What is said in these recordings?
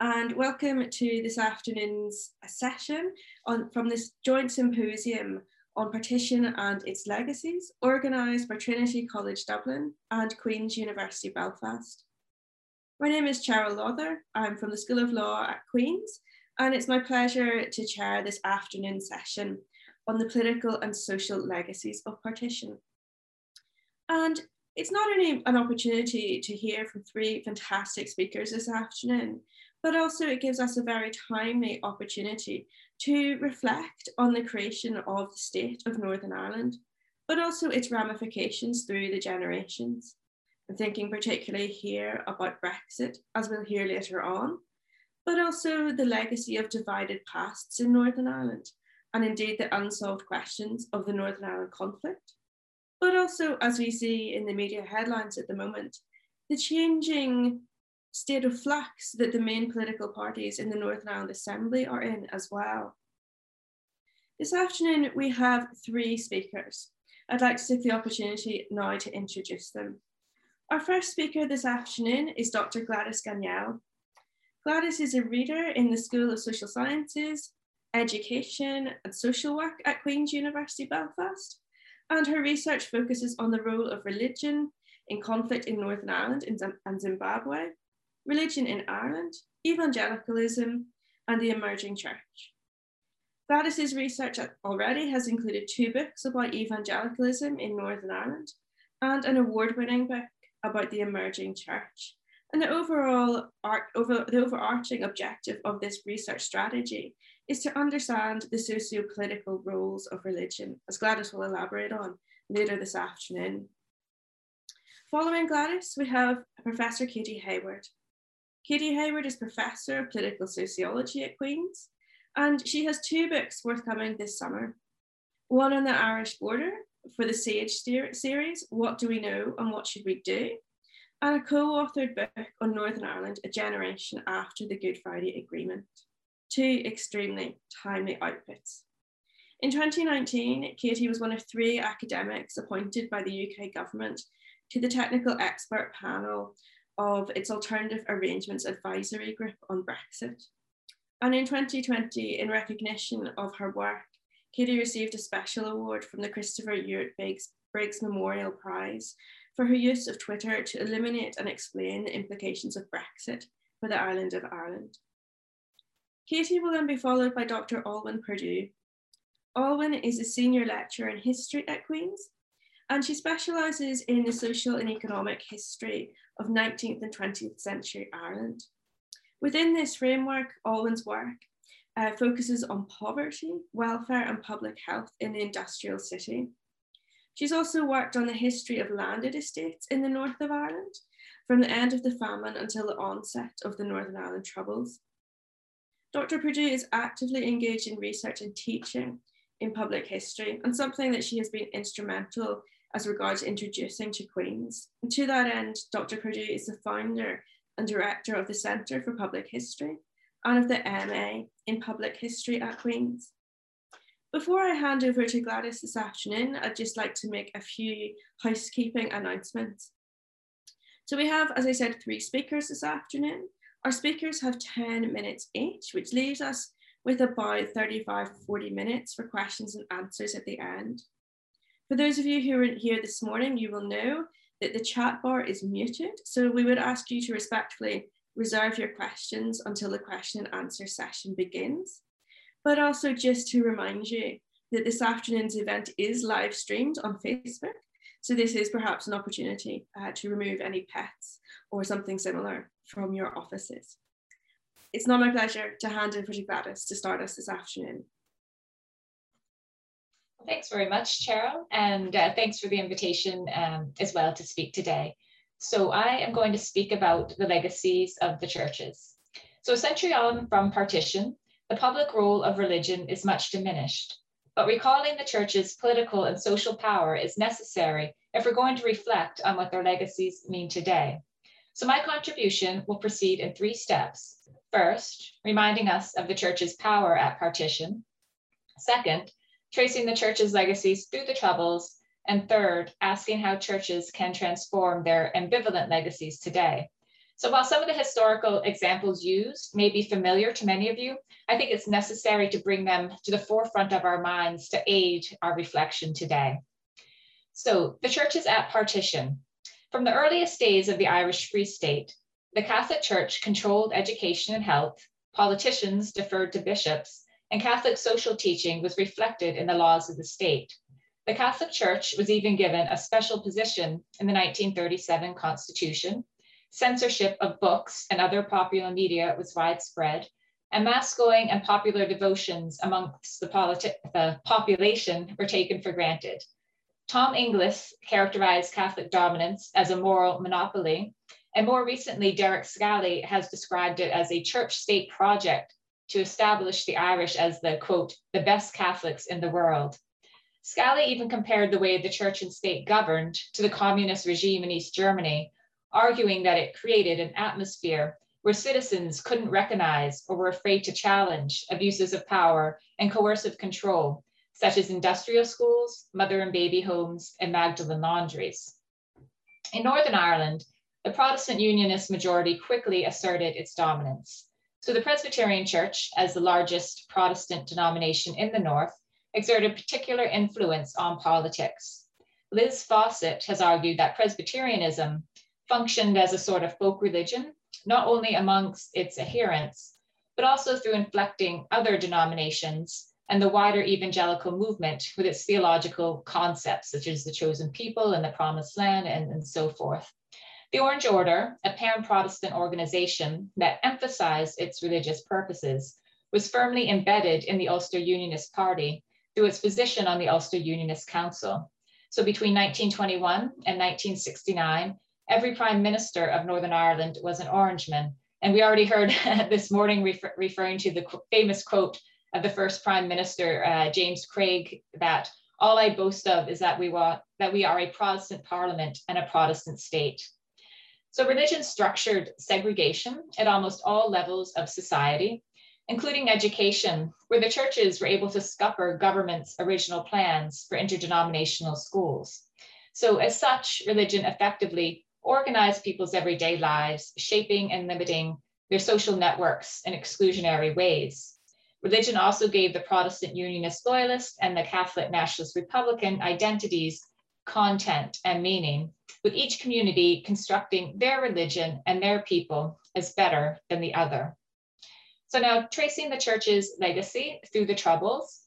and welcome to this afternoon's session on, from this joint symposium on partition and its legacies, organised by Trinity College Dublin and Queen's University Belfast. My name is Cheryl Lawther. I'm from the School of Law at Queen's, and it's my pleasure to chair this afternoon session on the political and social legacies of partition. And it's not only an opportunity to hear from three fantastic speakers this afternoon, but also it gives us a very timely opportunity to reflect on the creation of the state of Northern Ireland, but also its ramifications through the generations. I'm thinking particularly here about Brexit, as we'll hear later on, but also the legacy of divided pasts in Northern Ireland, and indeed the unsolved questions of the Northern Ireland conflict. But also, as we see in the media headlines at the moment, the changing state of flux that the main political parties in the Northern Ireland Assembly are in as well. This afternoon, we have three speakers. I'd like to take the opportunity now to introduce them. Our first speaker this afternoon is Dr. Gladys Ganiel. Gladys is a reader in the School of Social Sciences, Education and Social Work at Queen's University Belfast, and her research focuses on the role of religion in conflict in Northern Ireland and Zimbabwe, religion in Ireland, evangelicalism, and the emerging church. Gladys's research already has included two books about evangelicalism in Northern Ireland and an award-winning book about the emerging church. And the overall art, over, the overarching objective of this research strategy is to understand the socio-political roles of religion, as Gladys will elaborate on later this afternoon. Following Gladys, we have Professor Katie Hayward. Katie Hayward is Professor of Political Sociology at Queen's, and she has two books forthcoming this summer. One on the Irish border for the SAGE series, What Do We Know and What Should We Do? And a co-authored book on Northern Ireland, A Generation After the Good Friday Agreement. Two extremely timely outputs. In 2019, Katie was one of three academics appointed by the UK government to the technical expert panel of its Alternative Arrangements Advisory Group on Brexit. And in 2020, in recognition of her work, Katie received a special award from the Christopher Ewart Biggs, Biggs Memorial Prize for her use of Twitter to illuminate and explain the implications of Brexit for the island of Ireland. Katie will then be followed by Dr. Olwen Purdue. Olwen is a senior lecturer in history at Queen's and she specialises in the social and economic history of 19th and 20th century Ireland. Within this framework, Olwen's work uh, focuses on poverty, welfare, and public health in the industrial city. She's also worked on the history of landed estates in the north of Ireland, from the end of the famine until the onset of the Northern Ireland Troubles. Dr. Purdue is actively engaged in research and teaching in public history, and something that she has been instrumental as regards introducing to Queen's. And to that end, Dr. Purdue is the founder and director of the Centre for Public History and of the MA in Public History at Queen's. Before I hand over to Gladys this afternoon, I'd just like to make a few housekeeping announcements. So we have, as I said, three speakers this afternoon. Our speakers have 10 minutes each, which leaves us with about 35, 40 minutes for questions and answers at the end. For those of you who are here this morning, you will know that the chat bar is muted. So we would ask you to respectfully reserve your questions until the question and answer session begins. But also just to remind you that this afternoon's event is live streamed on Facebook. So this is perhaps an opportunity uh, to remove any pets or something similar from your offices. It's now my pleasure to hand over to Gladys to start us this afternoon. Thanks very much, Cheryl, and uh, thanks for the invitation um, as well to speak today. So I am going to speak about the legacies of the churches. So a century on from partition, the public role of religion is much diminished, but recalling the church's political and social power is necessary if we're going to reflect on what their legacies mean today. So my contribution will proceed in three steps. First, reminding us of the church's power at partition. Second, tracing the church's legacies through the Troubles. And third, asking how churches can transform their ambivalent legacies today. So while some of the historical examples used may be familiar to many of you, I think it's necessary to bring them to the forefront of our minds to aid our reflection today. So the churches at partition. From the earliest days of the Irish Free State, the Catholic Church controlled education and health, politicians deferred to bishops, and Catholic social teaching was reflected in the laws of the state. The Catholic Church was even given a special position in the 1937 Constitution, censorship of books and other popular media was widespread, and mass going and popular devotions amongst the, the population were taken for granted. Tom Inglis characterized Catholic dominance as a moral monopoly, and more recently, Derek Scally has described it as a church state project to establish the Irish as the quote, the best Catholics in the world. Scally even compared the way the church and state governed to the communist regime in East Germany, arguing that it created an atmosphere where citizens couldn't recognize or were afraid to challenge abuses of power and coercive control, such as industrial schools, mother and baby homes, and Magdalen laundries. In Northern Ireland, the Protestant Unionist majority quickly asserted its dominance. So the Presbyterian Church, as the largest Protestant denomination in the North, exerted particular influence on politics. Liz Fawcett has argued that Presbyterianism functioned as a sort of folk religion, not only amongst its adherents, but also through inflecting other denominations and the wider evangelical movement with its theological concepts, such as the chosen people and the promised land and, and so forth. The Orange Order, a pan Protestant organization that emphasized its religious purposes, was firmly embedded in the Ulster Unionist Party through its position on the Ulster Unionist Council. So between 1921 and 1969, every prime minister of Northern Ireland was an Orangeman. And we already heard this morning refer referring to the famous quote of the first prime minister, uh, James Craig, that all I boast of is that we, that we are a Protestant parliament and a Protestant state. So religion structured segregation at almost all levels of society, including education, where the churches were able to scupper government's original plans for interdenominational schools. So as such, religion effectively organized people's everyday lives, shaping and limiting their social networks in exclusionary ways. Religion also gave the Protestant Unionist Loyalist and the Catholic Nationalist Republican identities, content, and meaning, with each community constructing their religion and their people as better than the other. So now tracing the church's legacy through the Troubles,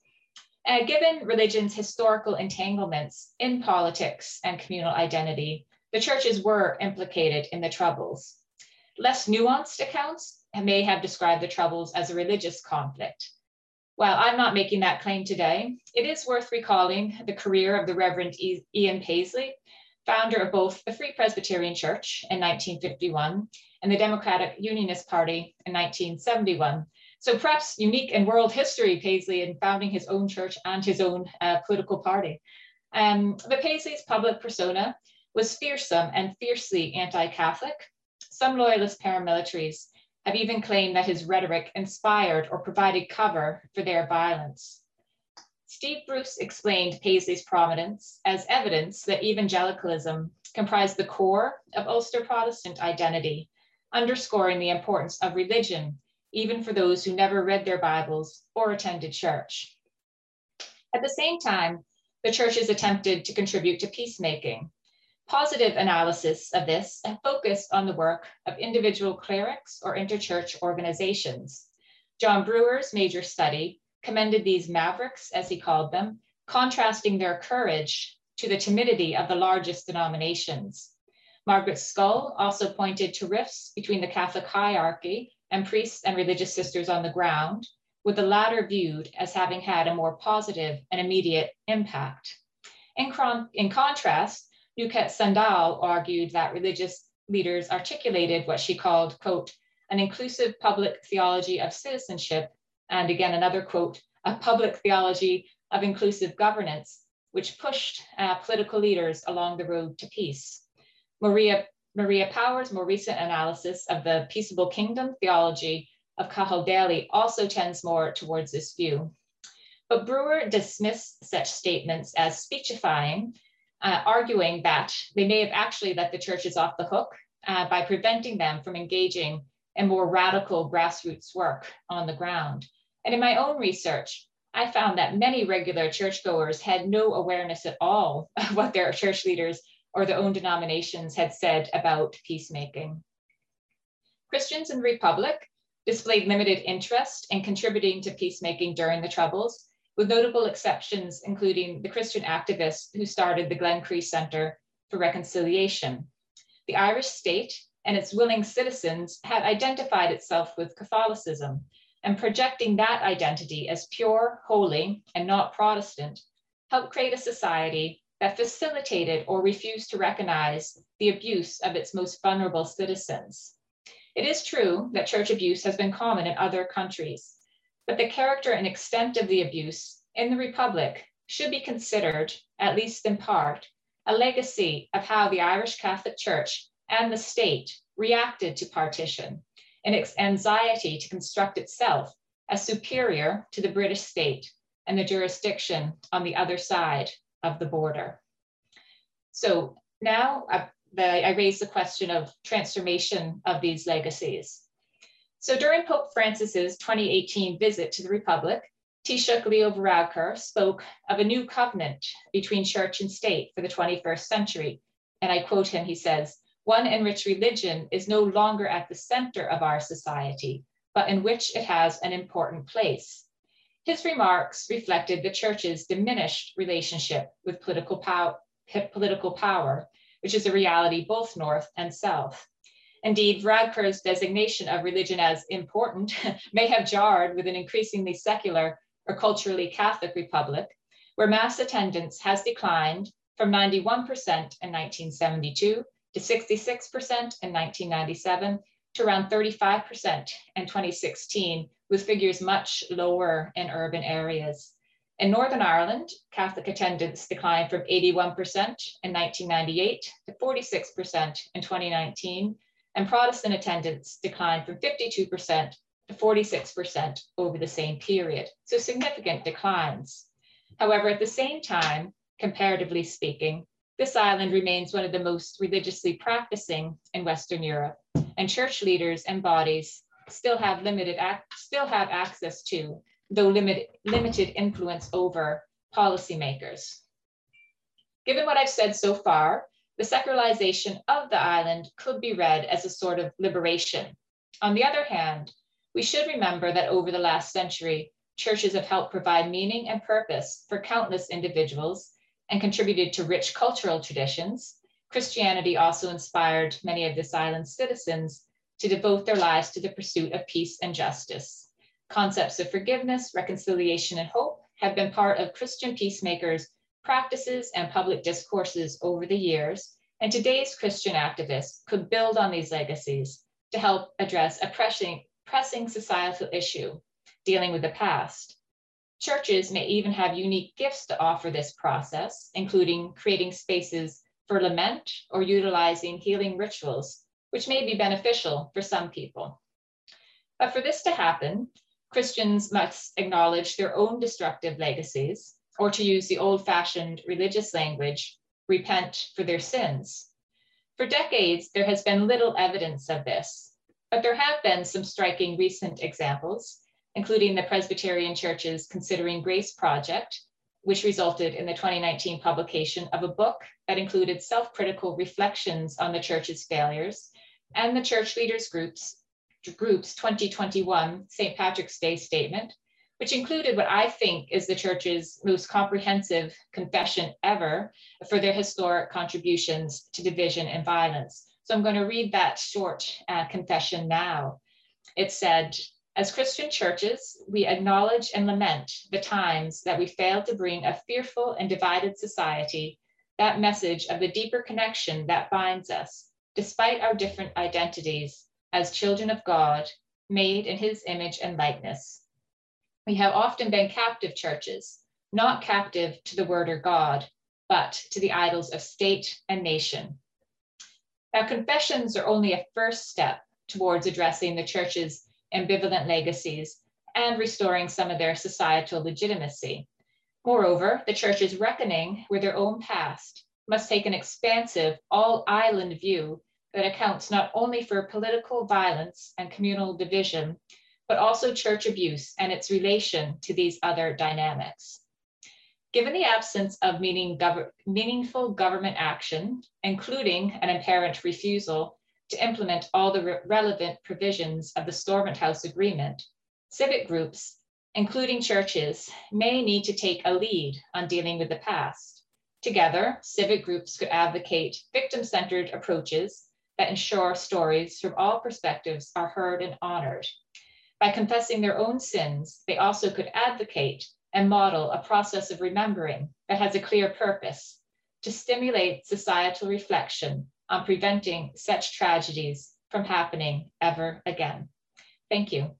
uh, given religion's historical entanglements in politics and communal identity, the churches were implicated in the Troubles. Less nuanced accounts may have described the Troubles as a religious conflict. While I'm not making that claim today, it is worth recalling the career of the Reverend Ian Paisley, founder of both the Free Presbyterian Church in 1951 and the Democratic Unionist Party in 1971. So perhaps unique in world history, Paisley in founding his own church and his own uh, political party. Um, but Paisley's public persona was fearsome and fiercely anti-Catholic. Some loyalist paramilitaries have even claimed that his rhetoric inspired or provided cover for their violence. Steve Bruce explained Paisley's prominence as evidence that evangelicalism comprised the core of Ulster Protestant identity, underscoring the importance of religion, even for those who never read their Bibles or attended church. At the same time, the churches attempted to contribute to peacemaking, Positive analysis of this have focused on the work of individual clerics or interchurch organizations. John Brewer's major study commended these mavericks, as he called them, contrasting their courage to the timidity of the largest denominations. Margaret Scull also pointed to rifts between the Catholic hierarchy and priests and religious sisters on the ground, with the latter viewed as having had a more positive and immediate impact. In, in contrast, Nukhet Sandal argued that religious leaders articulated what she called, quote, an inclusive public theology of citizenship, and again, another quote, a public theology of inclusive governance, which pushed uh, political leaders along the road to peace. Maria, Maria Power's more recent analysis of the peaceable kingdom theology of Cathal Daly also tends more towards this view. But Brewer dismissed such statements as speechifying, uh, arguing that they may have actually let the churches off the hook uh, by preventing them from engaging in more radical grassroots work on the ground. And in my own research, I found that many regular churchgoers had no awareness at all of what their church leaders or their own denominations had said about peacemaking. Christians in the Republic displayed limited interest in contributing to peacemaking during the Troubles, with notable exceptions including the Christian activists who started the Glencree Center for Reconciliation. The Irish state and its willing citizens had identified itself with Catholicism, and projecting that identity as pure, holy, and not Protestant helped create a society that facilitated or refused to recognize the abuse of its most vulnerable citizens. It is true that church abuse has been common in other countries, but the character and extent of the abuse in the Republic should be considered, at least in part, a legacy of how the Irish Catholic Church and the state reacted to partition and its anxiety to construct itself as superior to the British state and the jurisdiction on the other side of the border. So now uh, the, I raise the question of transformation of these legacies. So during Pope Francis's 2018 visit to the Republic, Taoiseach Leo Varadkar spoke of a new covenant between church and state for the 21st century. And I quote him, he says, one in which religion is no longer at the center of our society, but in which it has an important place. His remarks reflected the church's diminished relationship with political, pow- political power, which is a reality both north and south. Indeed, Varadkar's designation of religion as important may have jarred with an increasingly secular or culturally Catholic republic, where mass attendance has declined from 91% in 1972 to 66% in 1997 to around 35% in 2016, with figures much lower in urban areas. In Northern Ireland, Catholic attendance declined from 81% in 1998 to 46% in 2019, and Protestant attendance declined from 52% to 46% over the same period. So significant declines. However, at the same time, comparatively speaking, this island remains one of the most religiously practicing in Western Europe, and church leaders and bodies still have limited still have access to, though limited, limited influence over policymakers. Given what I've said so far, the secularization of the island could be read as a sort of liberation. On the other hand, we should remember that over the last century, churches have helped provide meaning and purpose for countless individuals and contributed to rich cultural traditions, Christianity also inspired many of this island's citizens to devote their lives to the pursuit of peace and justice. Concepts of forgiveness, reconciliation, and hope have been part of Christian peacemakers' practices and public discourses over the years, and today's Christian activists could build on these legacies to help address a pressing, pressing societal issue dealing with the past. Churches may even have unique gifts to offer this process, including creating spaces for lament or utilizing healing rituals, which may be beneficial for some people. But for this to happen, Christians must acknowledge their own destructive legacies, or to use the old fashioned religious language, repent for their sins. For decades, there has been little evidence of this, but there have been some striking recent examples including the Presbyterian Church's Considering Grace project, which resulted in the 2019 publication of a book that included self-critical reflections on the church's failures, and the Church Leaders Group's, Group's 2021 St. Patrick's Day statement, which included what I think is the church's most comprehensive confession ever for their historic contributions to division and violence. So I'm going to read that short uh, confession now. It said, as Christian churches, we acknowledge and lament the times that we failed to bring a fearful and divided society that message of the deeper connection that binds us, despite our different identities, as children of God, made in his image and likeness. We have often been captive churches, not captive to the word or God, but to the idols of state and nation. Now, confessions are only a first step towards addressing the church's ambivalent legacies and restoring some of their societal legitimacy. Moreover, the church's reckoning with their own past must take an expansive, all island view that accounts not only for political violence and communal division, but also church abuse and its relation to these other dynamics. Given the absence of meaningful government action, including an apparent refusal to implement all the re relevant provisions of the Stormont House Agreement, civic groups, including churches, may need to take a lead on dealing with the past. Together, civic groups could advocate victim-centered approaches that ensure stories from all perspectives are heard and honored. By confessing their own sins, they also could advocate and model a process of remembering that has a clear purpose to stimulate societal reflection on preventing such tragedies from happening ever again. Thank you.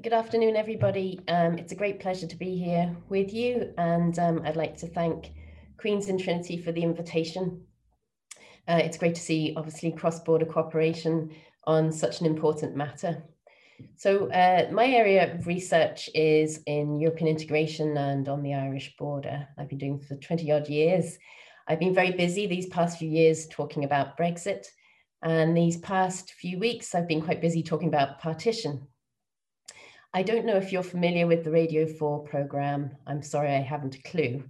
Good afternoon, everybody. Um, it's a great pleasure to be here with you, and um, I'd like to thank Queens and Trinity for the invitation. Uh, it's great to see, obviously, cross-border cooperation on such an important matter. So uh, my area of research is in European integration and on the Irish border. I've been doing for 20 odd years. I've been very busy these past few years talking about Brexit. And these past few weeks, I've been quite busy talking about partition, I don't know if you're familiar with the Radio 4 program. I'm sorry, I haven't a clue.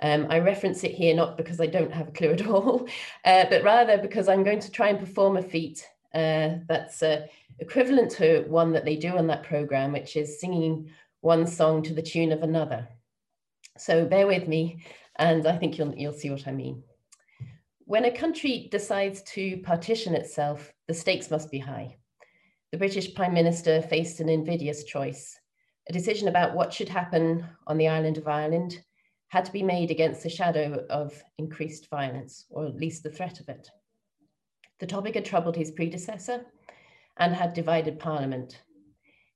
Um, I reference it here not because I don't have a clue at all, uh, but rather because I'm going to try and perform a feat uh, that's uh, equivalent to one that they do on that program, which is singing one song to the tune of another. So bear with me, and I think you'll, you'll see what I mean. When a country decides to partition itself, the stakes must be high the British Prime Minister faced an invidious choice. A decision about what should happen on the island of Ireland had to be made against the shadow of increased violence, or at least the threat of it. The topic had troubled his predecessor and had divided Parliament.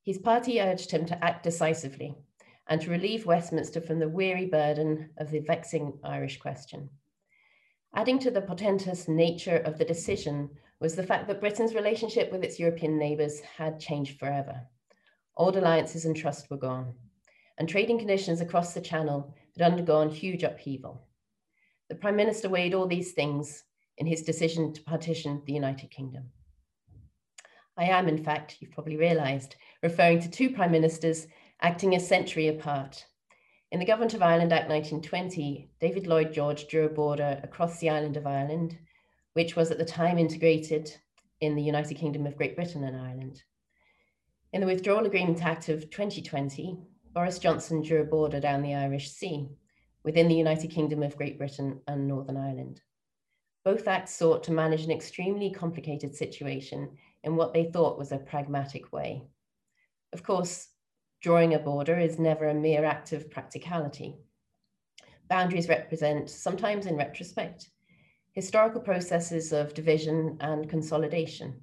His party urged him to act decisively and to relieve Westminster from the weary burden of the vexing Irish question. Adding to the portentous nature of the decision was the fact that Britain's relationship with its European neighbours had changed forever. Old alliances and trust were gone, and trading conditions across the Channel had undergone huge upheaval. The Prime Minister weighed all these things in his decision to partition the United Kingdom. I am, in fact, you've probably realised, referring to two Prime Ministers acting a century apart. In the Government of Ireland Act 1920, David Lloyd George drew a border across the island of Ireland which was at the time integrated in the United Kingdom of Great Britain and Ireland. In the Withdrawal Agreement Act of 2020, Boris Johnson drew a border down the Irish Sea within the United Kingdom of Great Britain and Northern Ireland. Both acts sought to manage an extremely complicated situation in what they thought was a pragmatic way. Of course, drawing a border is never a mere act of practicality. Boundaries represent, sometimes in retrospect, historical processes of division and consolidation.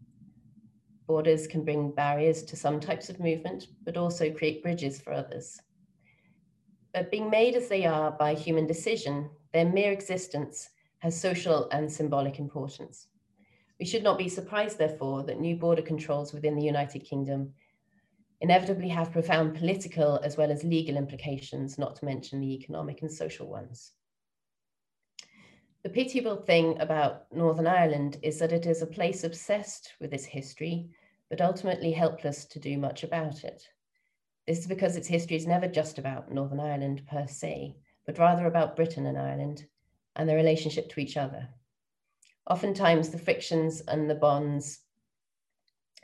Borders can bring barriers to some types of movement, but also create bridges for others. But being made as they are by human decision, their mere existence has social and symbolic importance. We should not be surprised, therefore, that new border controls within the United Kingdom inevitably have profound political as well as legal implications, not to mention the economic and social ones. The pitiable thing about Northern Ireland is that it is a place obsessed with its history, but ultimately helpless to do much about it. This is because its history is never just about Northern Ireland per se, but rather about Britain and Ireland and their relationship to each other. Oftentimes, the frictions and the bonds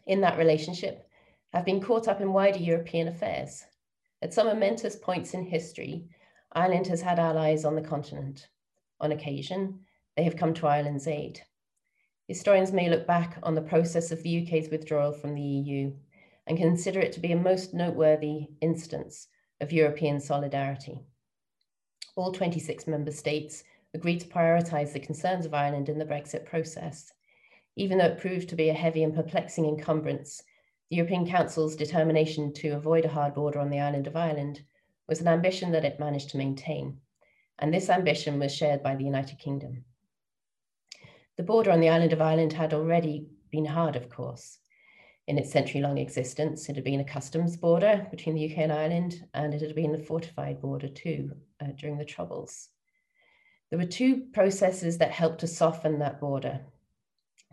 in that relationship have been caught up in wider European affairs. At some momentous points in history, Ireland has had allies on the continent on occasion, they have come to Ireland's aid. Historians may look back on the process of the UK's withdrawal from the EU and consider it to be a most noteworthy instance of European solidarity. All 26 member states agreed to prioritise the concerns of Ireland in the Brexit process. Even though it proved to be a heavy and perplexing encumbrance, the European Council's determination to avoid a hard border on the island of Ireland was an ambition that it managed to maintain. And this ambition was shared by the United Kingdom. The border on the island of Ireland had already been hard, of course. In its century long existence, it had been a customs border between the UK and Ireland, and it had been a fortified border too uh, during the Troubles. There were two processes that helped to soften that border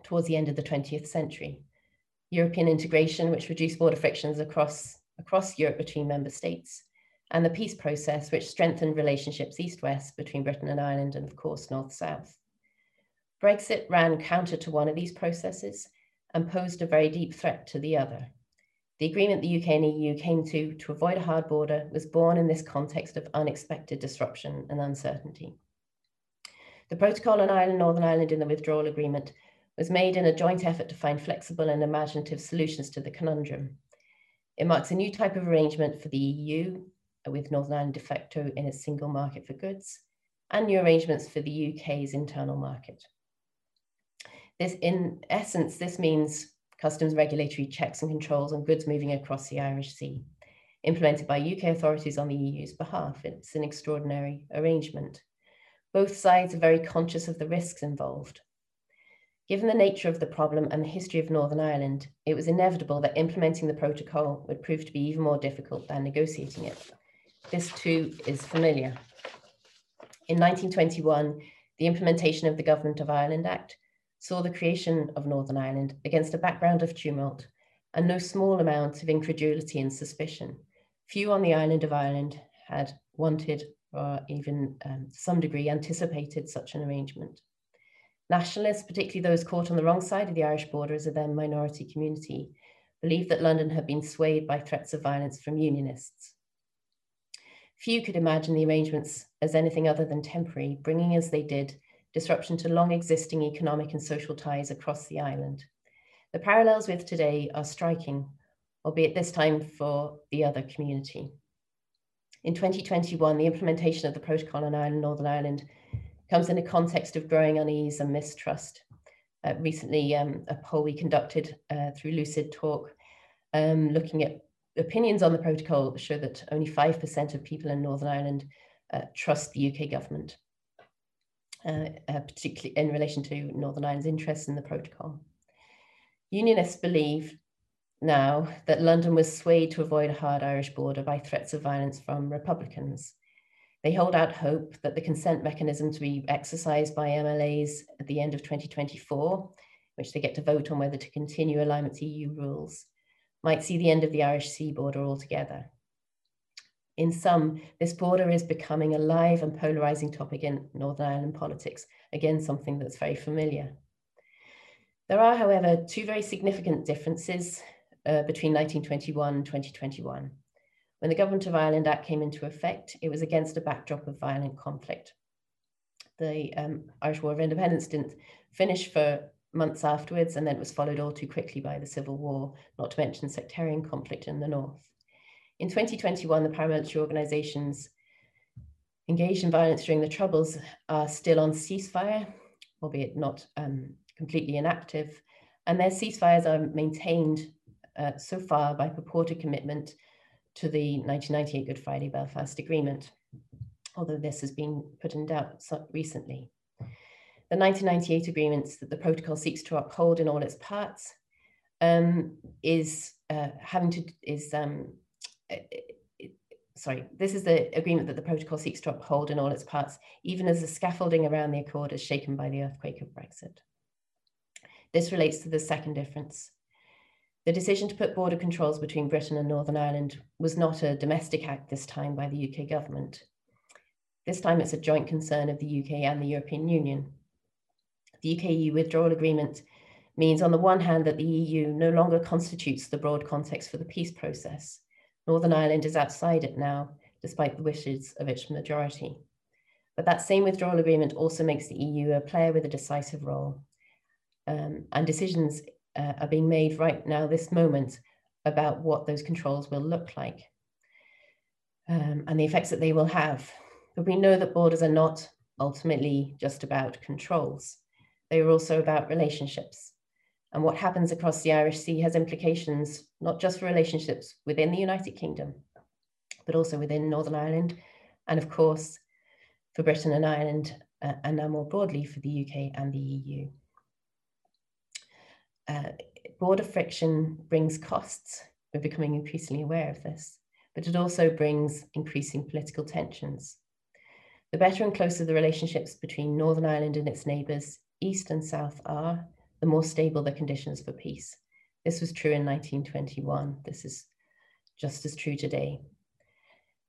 towards the end of the 20th century. European integration, which reduced border frictions across, across Europe between member states, and the peace process, which strengthened relationships east-west between Britain and Ireland, and of course, north-south. Brexit ran counter to one of these processes and posed a very deep threat to the other. The agreement the UK and EU came to to avoid a hard border was born in this context of unexpected disruption and uncertainty. The protocol on Ireland, Northern Ireland in the withdrawal agreement was made in a joint effort to find flexible and imaginative solutions to the conundrum. It marks a new type of arrangement for the EU, with Northern Ireland de facto in a single market for goods, and new arrangements for the UK's internal market. This, in essence, this means customs regulatory checks and controls on goods moving across the Irish Sea, implemented by UK authorities on the EU's behalf. It's an extraordinary arrangement. Both sides are very conscious of the risks involved. Given the nature of the problem and the history of Northern Ireland, it was inevitable that implementing the protocol would prove to be even more difficult than negotiating it. This too is familiar. In 1921, the implementation of the Government of Ireland Act saw the creation of Northern Ireland against a background of tumult and no small amount of incredulity and suspicion. Few on the island of Ireland had wanted or even um, to some degree anticipated such an arrangement. Nationalists, particularly those caught on the wrong side of the Irish border as a then minority community, believed that London had been swayed by threats of violence from Unionists. Few could imagine the arrangements as anything other than temporary, bringing as they did disruption to long existing economic and social ties across the island. The parallels with today are striking, albeit this time for the other community. In 2021, the implementation of the protocol on Ireland, Northern Ireland comes in a context of growing unease and mistrust. Uh, recently, um, a poll we conducted uh, through Lucid Talk, um, looking at opinions on the protocol, show that only 5% of people in Northern Ireland uh, trust the UK government. Uh, uh, particularly in relation to Northern Ireland's interests in the protocol. Unionists believe now that London was swayed to avoid a hard Irish border by threats of violence from Republicans. They hold out hope that the consent mechanism to be exercised by MLAs at the end of 2024, which they get to vote on whether to continue alignment to EU rules, might see the end of the Irish Sea border altogether. In sum, this border is becoming a live and polarizing topic in Northern Ireland politics, again, something that's very familiar. There are, however, two very significant differences uh, between 1921 and 2021. When the Government of Ireland Act came into effect, it was against a backdrop of violent conflict. The um, Irish War of Independence didn't finish for months afterwards, and then it was followed all too quickly by the Civil War, not to mention sectarian conflict in the north. In 2021, the paramilitary organizations engaged in violence during the Troubles are still on ceasefire, albeit not um, completely inactive, and their ceasefires are maintained uh, so far by purported commitment to the 1998 Good Friday Belfast Agreement, although this has been put in doubt recently. The 1998 agreements that the protocol seeks to uphold in all its parts um, is uh, having to is um, sorry, this is the agreement that the protocol seeks to uphold in all its parts, even as the scaffolding around the accord is shaken by the earthquake of Brexit. This relates to the second difference. The decision to put border controls between Britain and Northern Ireland was not a domestic act this time by the UK government. This time it's a joint concern of the UK and the European Union. The UK EU withdrawal agreement means, on the one hand, that the EU no longer constitutes the broad context for the peace process, Northern Ireland is outside it now, despite the wishes of its majority. But that same withdrawal agreement also makes the EU a player with a decisive role. Um, and decisions uh, are being made right now, this moment, about what those controls will look like. um, and the effects that they will have. But we know that borders are not ultimately just about controls. They are also about relationships. And what happens across the Irish Sea has implications not just for relationships within the United Kingdom, but also within Northern Ireland, and of course, for Britain and Ireland, uh, and now more broadly for the UK and the EU. Uh, border friction brings costs. We're becoming increasingly aware of this, but it also brings increasing political tensions. The better and closer the relationships between Northern Ireland and its neighbours, East and South, are, the more stable the conditions for peace. This was true in 1921. This is just as true today.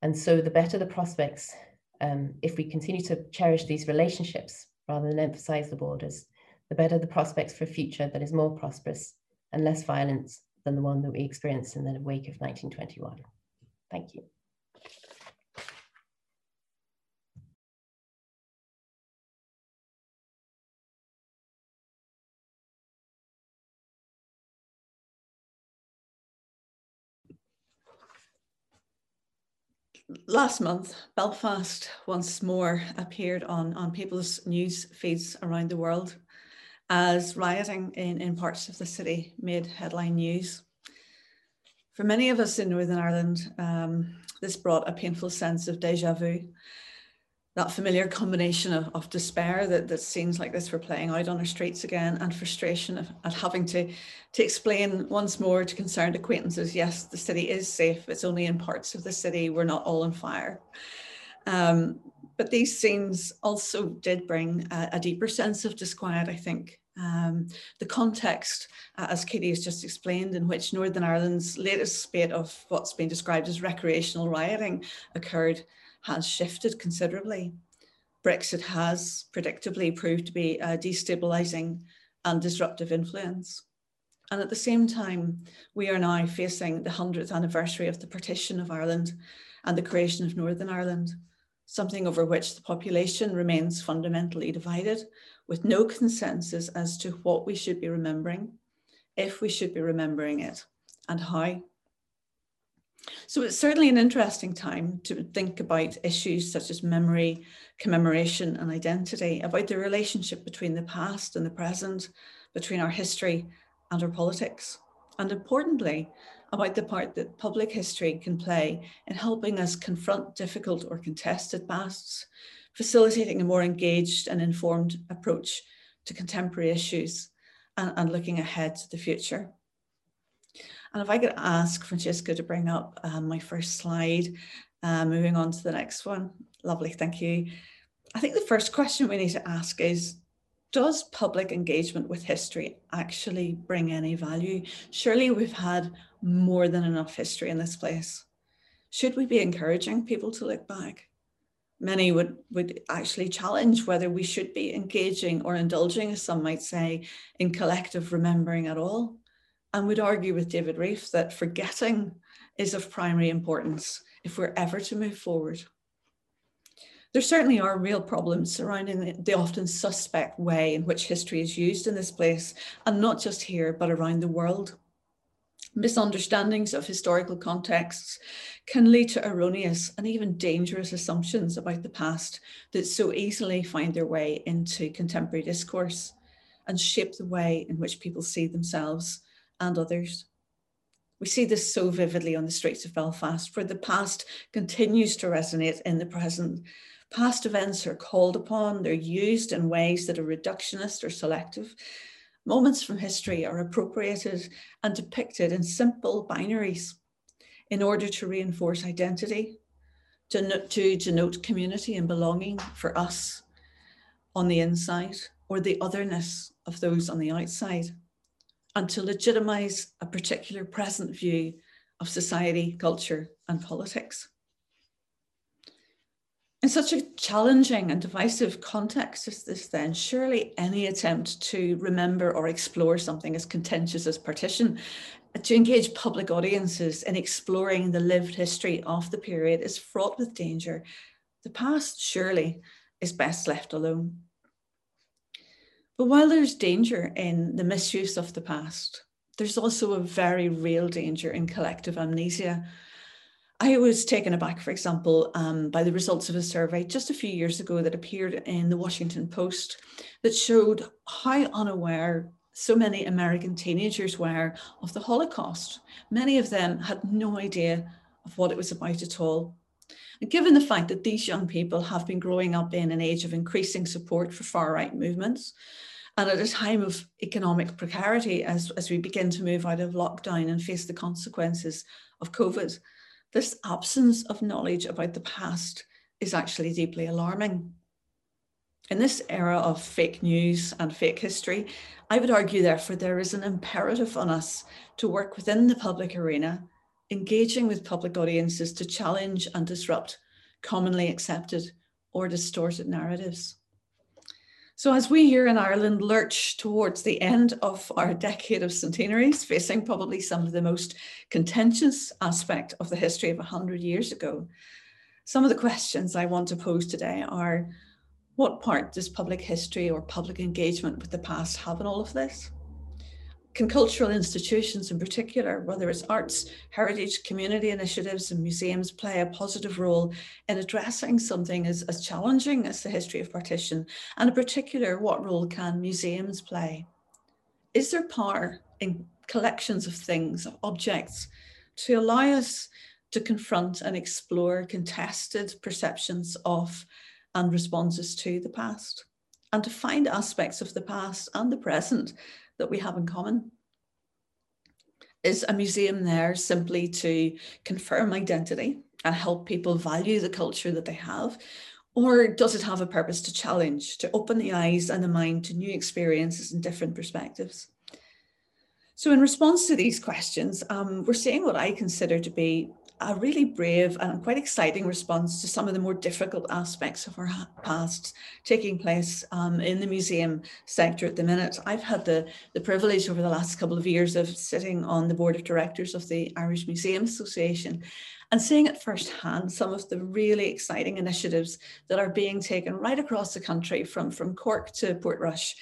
And so, the better the prospects, um, if we continue to cherish these relationships rather than emphasize the borders, the better the prospects for a future that is more prosperous and less violent than the one that we experienced in the wake of 1921. Thank you. Last month, Belfast once more appeared on, on people's news feeds around the world as rioting in, in parts of the city made headline news. For many of us in Northern Ireland, um, this brought a painful sense of deja vu that familiar combination of, of despair that, that scenes like this were playing out on our streets again and frustration of, at having to, to explain once more to concerned acquaintances, yes, the city is safe. It's only in parts of the city. We're not all on fire. Um, but these scenes also did bring a, a deeper sense of disquiet, I think. Um, the context, uh, as Katie has just explained, in which Northern Ireland's latest spate of what's been described as recreational rioting occurred has shifted considerably. Brexit has predictably proved to be a destabilising and disruptive influence. And at the same time, we are now facing the 100th anniversary of the partition of Ireland and the creation of Northern Ireland, something over which the population remains fundamentally divided, with no consensus as to what we should be remembering, if we should be remembering it, and how. So it's certainly an interesting time to think about issues such as memory, commemoration, and identity, about the relationship between the past and the present, between our history and our politics, and importantly, about the part that public history can play in helping us confront difficult or contested pasts, facilitating a more engaged and informed approach to contemporary issues and, and looking ahead to the future. And if I could ask Francesca to bring up um, my first slide, uh, moving on to the next one. Lovely, thank you. I think the first question we need to ask is, does public engagement with history actually bring any value? Surely we've had more than enough history in this place. Should we be encouraging people to look back? Many would, would actually challenge whether we should be engaging or indulging, as some might say, in collective remembering at all and would argue with David Rieff that forgetting is of primary importance if we're ever to move forward. There certainly are real problems surrounding the often suspect way in which history is used in this place, and not just here, but around the world. Misunderstandings of historical contexts can lead to erroneous and even dangerous assumptions about the past that so easily find their way into contemporary discourse and shape the way in which people see themselves and others. We see this so vividly on the streets of Belfast, where the past continues to resonate in the present. Past events are called upon, they're used in ways that are reductionist or selective. Moments from history are appropriated and depicted in simple binaries in order to reinforce identity, to, to denote community and belonging for us on the inside, or the otherness of those on the outside and to legitimize a particular present view of society, culture, and politics. In such a challenging and divisive context as this, then, surely any attempt to remember or explore something as contentious as partition, to engage public audiences in exploring the lived history of the period is fraught with danger. The past, surely, is best left alone. But while there's danger in the misuse of the past, there's also a very real danger in collective amnesia. I was taken aback, for example, um, by the results of a survey just a few years ago that appeared in the Washington Post that showed how unaware so many American teenagers were of the Holocaust. Many of them had no idea of what it was about at all. Given the fact that these young people have been growing up in an age of increasing support for far right movements, and at a time of economic precarity as, as we begin to move out of lockdown and face the consequences of COVID, this absence of knowledge about the past is actually deeply alarming. In this era of fake news and fake history, I would argue, therefore, there is an imperative on us to work within the public arena, engaging with public audiences to challenge and disrupt commonly accepted or distorted narratives. So, as we here in Ireland lurch towards the end of our decade of centenaries, facing probably some of the most contentious aspect of the history of 100 years ago, some of the questions I want to pose today are what part does public history or public engagement with the past have in all of this? Can cultural institutions in particular, whether it's arts, heritage, community initiatives, and museums, play a positive role in addressing something as, as challenging as the history of partition? And in particular, what role can museums play? Is there power in collections of things, of objects, to allow us to confront and explore contested perceptions of and responses to the past, and to find aspects of the past and the present that we have in common? Is a museum there simply to confirm identity and help people value the culture that they have? Or does it have a purpose to challenge, to open the eyes and the mind to new experiences and different perspectives? So, in response to these questions, um, we're seeing what I consider to be a really brave and quite exciting response to some of the more difficult aspects of our past taking place um, in the museum sector at the minute. I've had the, the privilege over the last couple of years of sitting on the board of directors of the Irish Museum Association and seeing at firsthand some of the really exciting initiatives that are being taken right across the country from, from Cork to Portrush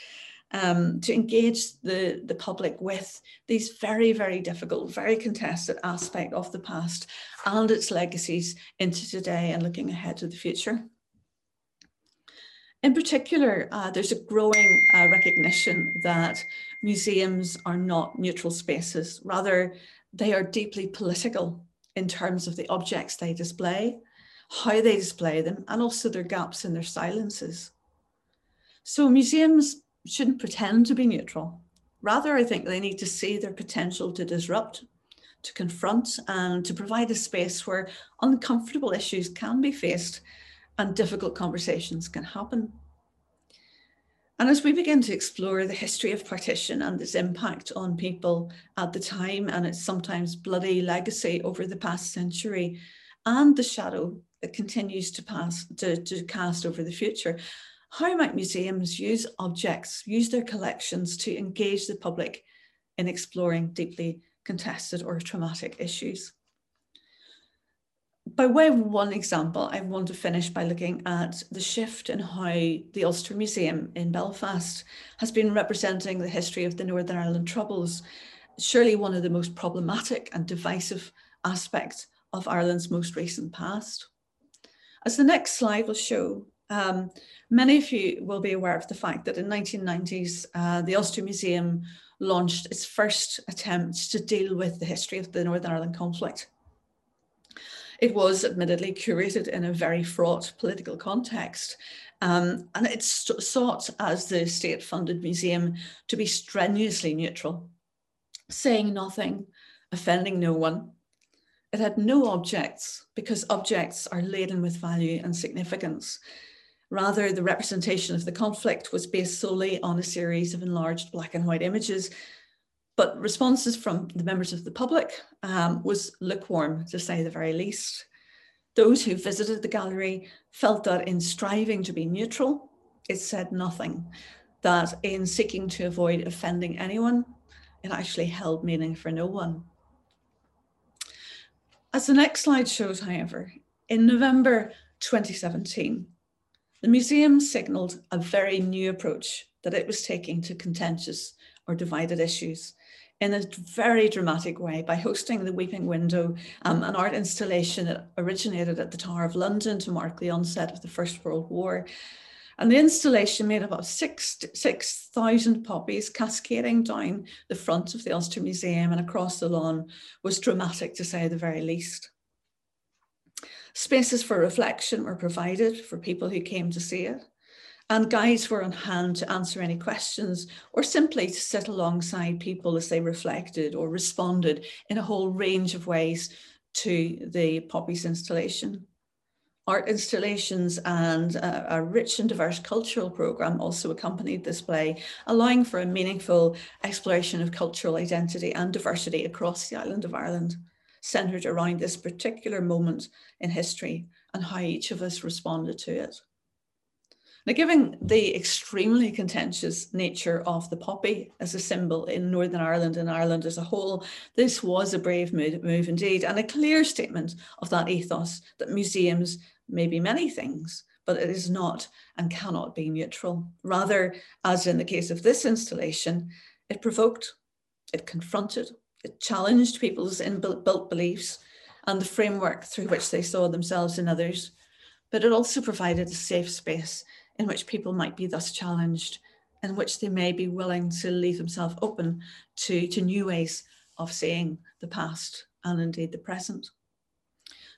um, to engage the, the public with these very, very difficult, very contested aspect of the past and its legacies into today and looking ahead to the future. In particular, uh, there's a growing uh, recognition that museums are not neutral spaces. Rather, they are deeply political in terms of the objects they display, how they display them, and also their gaps in their silences. So museums shouldn't pretend to be neutral. Rather, I think they need to see their potential to disrupt, to confront, and to provide a space where uncomfortable issues can be faced and difficult conversations can happen. And as we begin to explore the history of partition and its impact on people at the time and its sometimes bloody legacy over the past century, and the shadow that continues to pass to, to cast over the future, how might museums use objects, use their collections to engage the public in exploring deeply contested or traumatic issues? By way of one example, I want to finish by looking at the shift in how the Ulster Museum in Belfast has been representing the history of the Northern Ireland Troubles, surely one of the most problematic and divisive aspects of Ireland's most recent past. As the next slide will show, um, many of you will be aware of the fact that in 1990s, uh, the Ulster Museum launched its first attempt to deal with the history of the Northern Ireland conflict. It was admittedly curated in a very fraught political context, um, and it sought as the state-funded museum to be strenuously neutral, saying nothing, offending no one. It had no objects because objects are laden with value and significance. Rather, the representation of the conflict was based solely on a series of enlarged black and white images, but responses from the members of the public um, was lukewarm, to say the very least. Those who visited the gallery felt that in striving to be neutral, it said nothing, that in seeking to avoid offending anyone, it actually held meaning for no one. As the next slide shows, however, in November 2017, the museum signalled a very new approach that it was taking to contentious or divided issues in a very dramatic way by hosting the Weeping Window, um, an art installation that originated at the Tower of London to mark the onset of the First World War. And the installation made up of 6,000 6, poppies cascading down the front of the Ulster Museum and across the lawn was dramatic to say the very least. Spaces for reflection were provided for people who came to see it and guides were on hand to answer any questions or simply to sit alongside people as they reflected or responded in a whole range of ways to the Poppies installation. Art installations and a, a rich and diverse cultural programme also accompanied the display, allowing for a meaningful exploration of cultural identity and diversity across the island of Ireland, centred around this particular moment in history and how each of us responded to it. Now, given the extremely contentious nature of the poppy as a symbol in Northern Ireland and Ireland as a whole, this was a brave move indeed, and a clear statement of that ethos that museums may be many things, but it is not and cannot be neutral. Rather, as in the case of this installation, it provoked, it confronted, it challenged people's inbuilt beliefs and the framework through which they saw themselves and others, but it also provided a safe space in which people might be thus challenged, in which they may be willing to leave themselves open to, to new ways of seeing the past and indeed the present.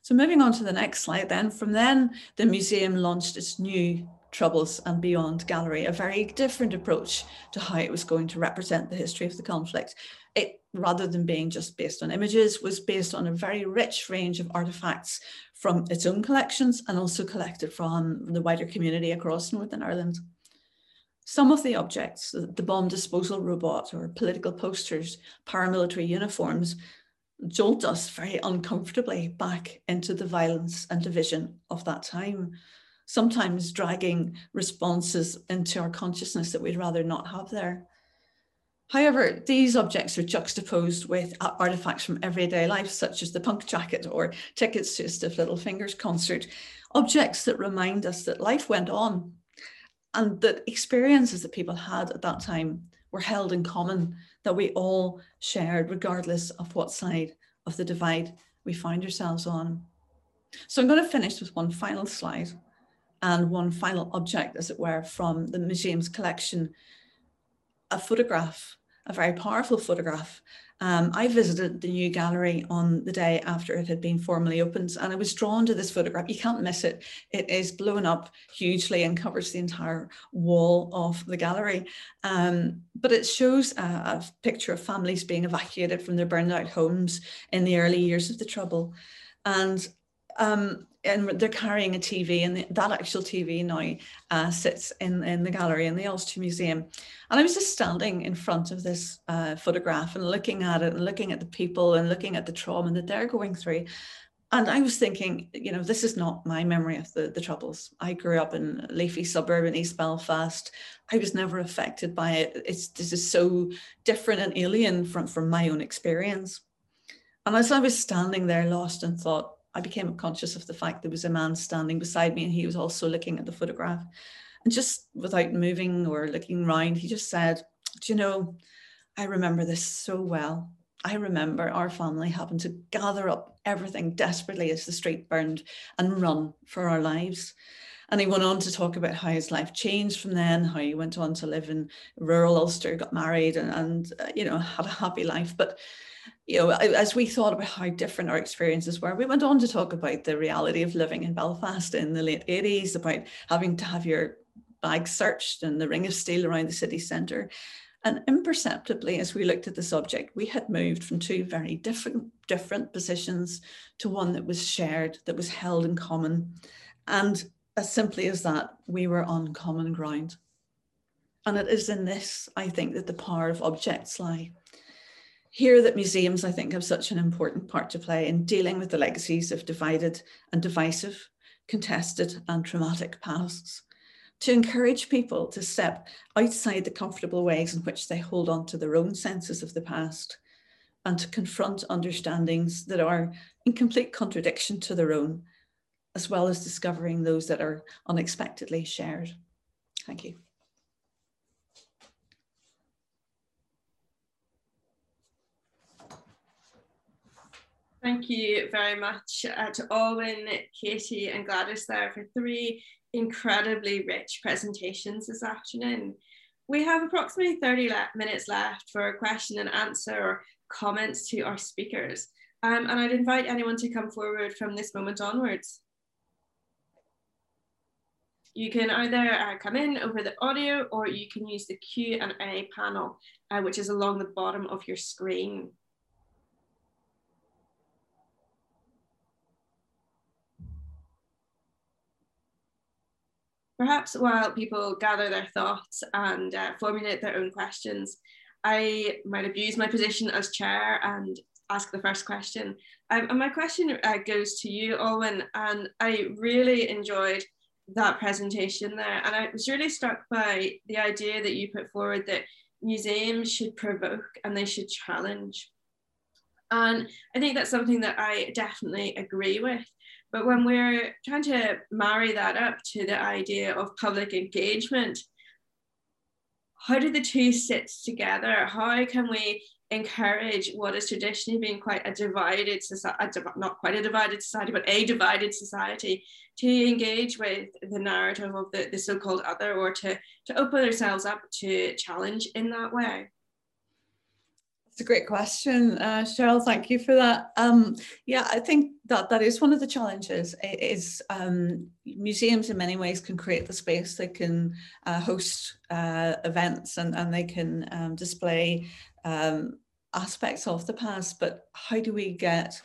So moving on to the next slide then, from then the museum launched its new Troubles and Beyond Gallery, a very different approach to how it was going to represent the history of the conflict. It, rather than being just based on images, was based on a very rich range of artifacts from its own collections and also collected from the wider community across Northern Ireland. Some of the objects, the bomb disposal robot or political posters, paramilitary uniforms, jolt us very uncomfortably back into the violence and division of that time, sometimes dragging responses into our consciousness that we'd rather not have there. However, these objects are juxtaposed with artifacts from everyday life, such as the punk jacket or tickets to a Stiff Little Fingers concert, objects that remind us that life went on and that experiences that people had at that time were held in common, that we all shared, regardless of what side of the divide we find ourselves on. So I'm going to finish with one final slide and one final object, as it were, from the museum's collection, a photograph a very powerful photograph. Um, I visited the new gallery on the day after it had been formally opened, and I was drawn to this photograph. You can't miss it. It is blown up hugely and covers the entire wall of the gallery. Um, but it shows a, a, picture of families being evacuated from their burned out homes in the early years of the Trouble. And um, and they're carrying a TV, and the, that actual TV now uh, sits in, in the gallery in the Ulster Museum. And I was just standing in front of this uh, photograph and looking at it and looking at the people and looking at the trauma that they're going through. And I was thinking, you know, this is not my memory of the, the troubles. I grew up in leafy suburb in East Belfast. I was never affected by it. It's this is so different and alien from, from my own experience. And as I was standing there lost in thought, I became conscious of the fact there was a man standing beside me and he was also looking at the photograph. And just without moving or looking round, he just said, Do you know, I remember this so well. I remember our family having to gather up everything desperately as the street burned and run for our lives. And he went on to talk about how his life changed from then, how he went on to live in rural Ulster, got married, and, and uh, you know had a happy life. But you know, as we thought about how different our experiences were, we went on to talk about the reality of living in Belfast in the late 80s, about having to have your bag searched and the ring of steel around the city centre. And imperceptibly, as we looked at the subject, we had moved from two very different, different positions to one that was shared, that was held in common. And as simply as that, we were on common ground. And it is in this, I think, that the power of objects lie here that museums, I think, have such an important part to play in dealing with the legacies of divided and divisive, contested and traumatic pasts, to encourage people to step outside the comfortable ways in which they hold on to their own senses of the past, and to confront understandings that are in complete contradiction to their own, as well as discovering those that are unexpectedly shared. Thank you. Thank you very much uh, to Olwen, Katie and Gladys there for three incredibly rich presentations this afternoon. We have approximately 30 le minutes left for a question and answer or comments to our speakers. Um, and I'd invite anyone to come forward from this moment onwards. You can either uh, come in over the audio or you can use the Q&A panel, uh, which is along the bottom of your screen. Perhaps while people gather their thoughts and uh, formulate their own questions, I might abuse my position as chair and ask the first question. Um, and my question uh, goes to you, Olwen, and I really enjoyed that presentation there. And I was really struck by the idea that you put forward that museums should provoke and they should challenge. And I think that's something that I definitely agree with. But when we're trying to marry that up to the idea of public engagement, how do the two sit together? How can we encourage what has traditionally been quite a divided society, not quite a divided society, but a divided society, to engage with the narrative of the, the so-called other or to, to open ourselves up to challenge in that way? It's a great question, uh, Cheryl. Thank you for that. Um, yeah, I think that that is one of the challenges. Is um, museums in many ways can create the space. They can uh, host uh, events and and they can um, display um, aspects of the past. But how do we get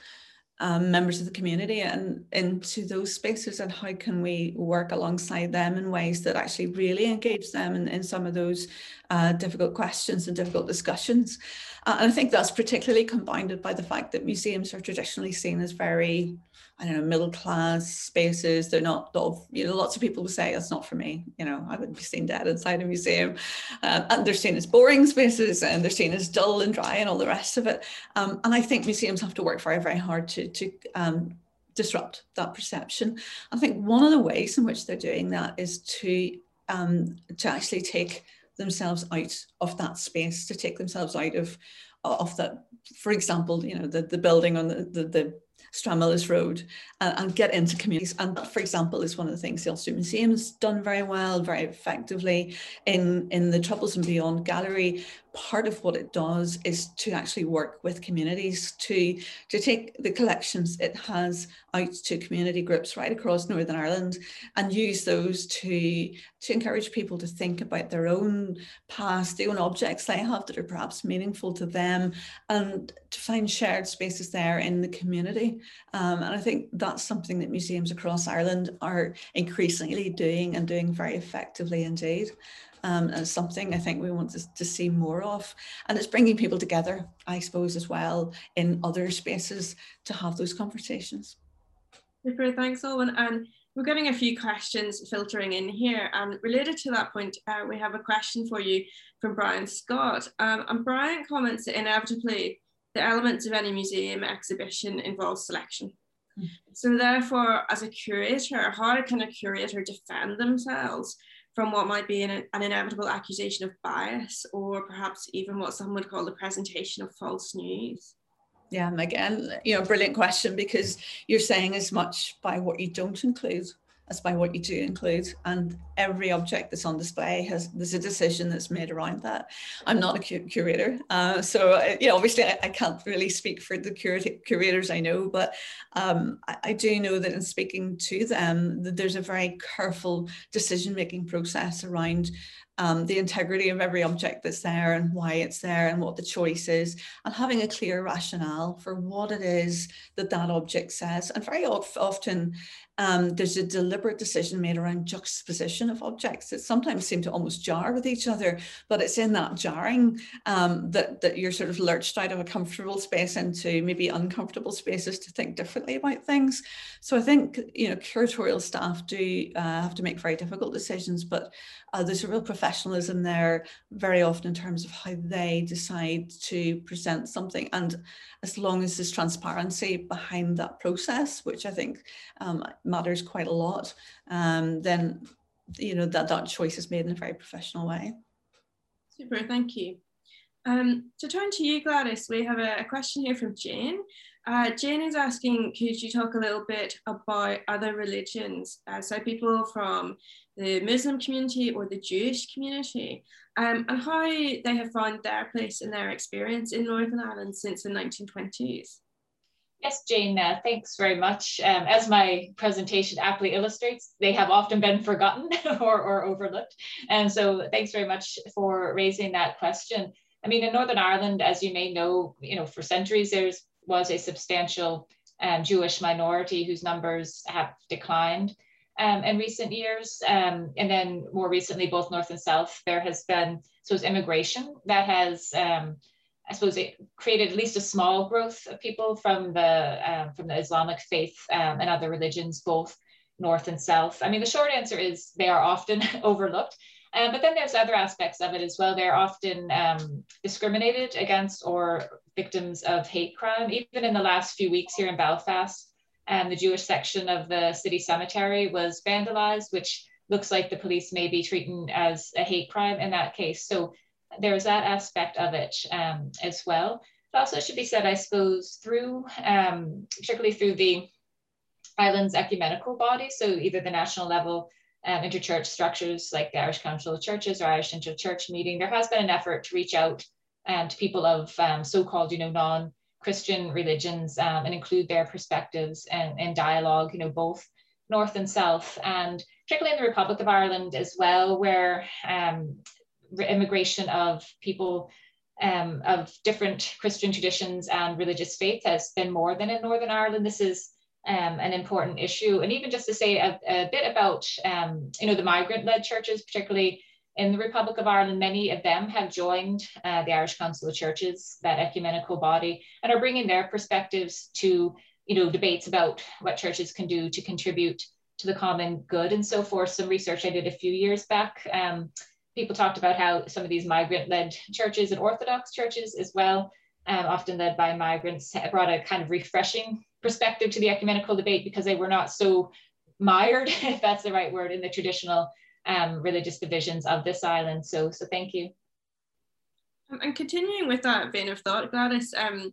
um, members of the community and into those spaces and how can we work alongside them in ways that actually really engage them in, in some of those uh, difficult questions and difficult discussions. Uh, and I think that's particularly compounded by the fact that museums are traditionally seen as very, I don't know, middle class spaces. They're not, you know, lots of people will say that's not for me. You know, I wouldn't be seen dead inside a museum. Uh, and they're seen as boring spaces and they're seen as dull and dry and all the rest of it. Um, and I think museums have to work very, very hard to, to um, disrupt that perception. I think one of the ways in which they're doing that is to um, to actually take themselves out of that space, to take themselves out of of that. For example, you know, the, the building on the, the, the Stranmillis Road and, and, get into communities. And for example, is one of the things the Ulster Museum's done very well, very effectively in, in the Troubles and Beyond Gallery part of what it does is to actually work with communities to to take the collections it has out to community groups right across Northern Ireland and use those to to encourage people to think about their own past, their own objects they have that are perhaps meaningful to them, and to find shared spaces there in the community. Um, and I think that's something that museums across Ireland are increasingly doing and doing very effectively indeed um, and something I think we want to, to see more of. And it's bringing people together, I suppose, as well in other spaces to have those conversations. Super, thanks, Olwen. And we're getting a few questions filtering in here. And related to that point, uh, we have a question for you from Brian Scott. Um, and Brian comments that inevitably the elements of any museum exhibition involve selection. Mm. So therefore, as a curator, how can a curator defend themselves from what might be an, an, inevitable accusation of bias or perhaps even what some would call the presentation of false news? Yeah, again, you know, brilliant question because you're saying as much by what you don't include as by what you do include. And every object that's on display has there's a decision that's made around that. I'm not a curator, uh, so uh, yeah, obviously I, I, can't really speak for the curators I know, but um, I, I, do know that in speaking to them, that there's a very careful decision making process around um, the integrity of every object that's there and why it's there and what the choice is, and having a clear rationale for what it is that that object says. And very often, um, there's a deliberate decision made around juxtaposition of objects that sometimes seem to almost jar with each other, but it's in that jarring um, that, that you're sort of lurched out of a comfortable space into maybe uncomfortable spaces to think differently about things. So I think, you know, curatorial staff do uh, have to make very difficult decisions, but uh, there's a real professionalism there very often in terms of how they decide to present something. And as long as there's transparency behind that process, which I think um, matters quite a lot, um, then you know that that choice is made in a very professional way. Super, thank you. Um, to turn to you, Gladys, we have a, a question here from Jane, Uh, Jane is asking, could you talk a little bit about other religions? Uh, so people from the Muslim community or the Jewish community, um, and how they have found their place and their experience in Northern Ireland since the 1920s. Yes, Jane, uh, thanks very much. Um, as my presentation aptly illustrates, they have often been forgotten or, or overlooked. And so thanks very much for raising that question. I mean, in Northern Ireland, as you may know, you know, for centuries, there was a substantial um, Jewish minority whose numbers have declined um, in recent years. Um, and then more recently, both North and South, there has been, so it's immigration that has, um, I suppose, it created at least a small growth of people from the, um, from the Islamic faith um, and other religions, both North and South. I mean, the short answer is they are often overlooked. Um, but then there's other aspects of it as well. They're often um, discriminated against or victims of hate crime. Even in the last few weeks here in Belfast, and the Jewish section of the city cemetery was vandalized, which looks like the police may be treating as a hate crime in that case. So there's that aspect of it um, as well. It also should be said, I suppose, through um, particularly through the island's ecumenical body, so either the national level um, interchurch structures like the Irish Council of Churches or Irish Interchurch Meeting, there has been an effort to reach out um, to people of um, so-called, you know, non Christian religions um, and include their perspectives and, and dialogue, you know, both North and South, and particularly in the Republic of Ireland as well, where um, immigration of people um, of different Christian traditions and religious faith has been more than in Northern Ireland. This is um, an important issue. And even just to say a, a bit about, um, you know, the migrant-led churches, particularly in the Republic of Ireland, many of them have joined uh, the Irish Council of Churches, that ecumenical body, and are bringing their perspectives to you know debates about what churches can do to contribute to the common good and so forth. Some research I did a few years back, um, people talked about how some of these migrant-led churches and Orthodox churches as well, um, often led by migrants, brought a kind of refreshing perspective to the ecumenical debate because they were not so mired, if that's the right word, in the traditional um, religious divisions of this island. So, so thank you. Um, and continuing with that vein of thought, Gladys, um,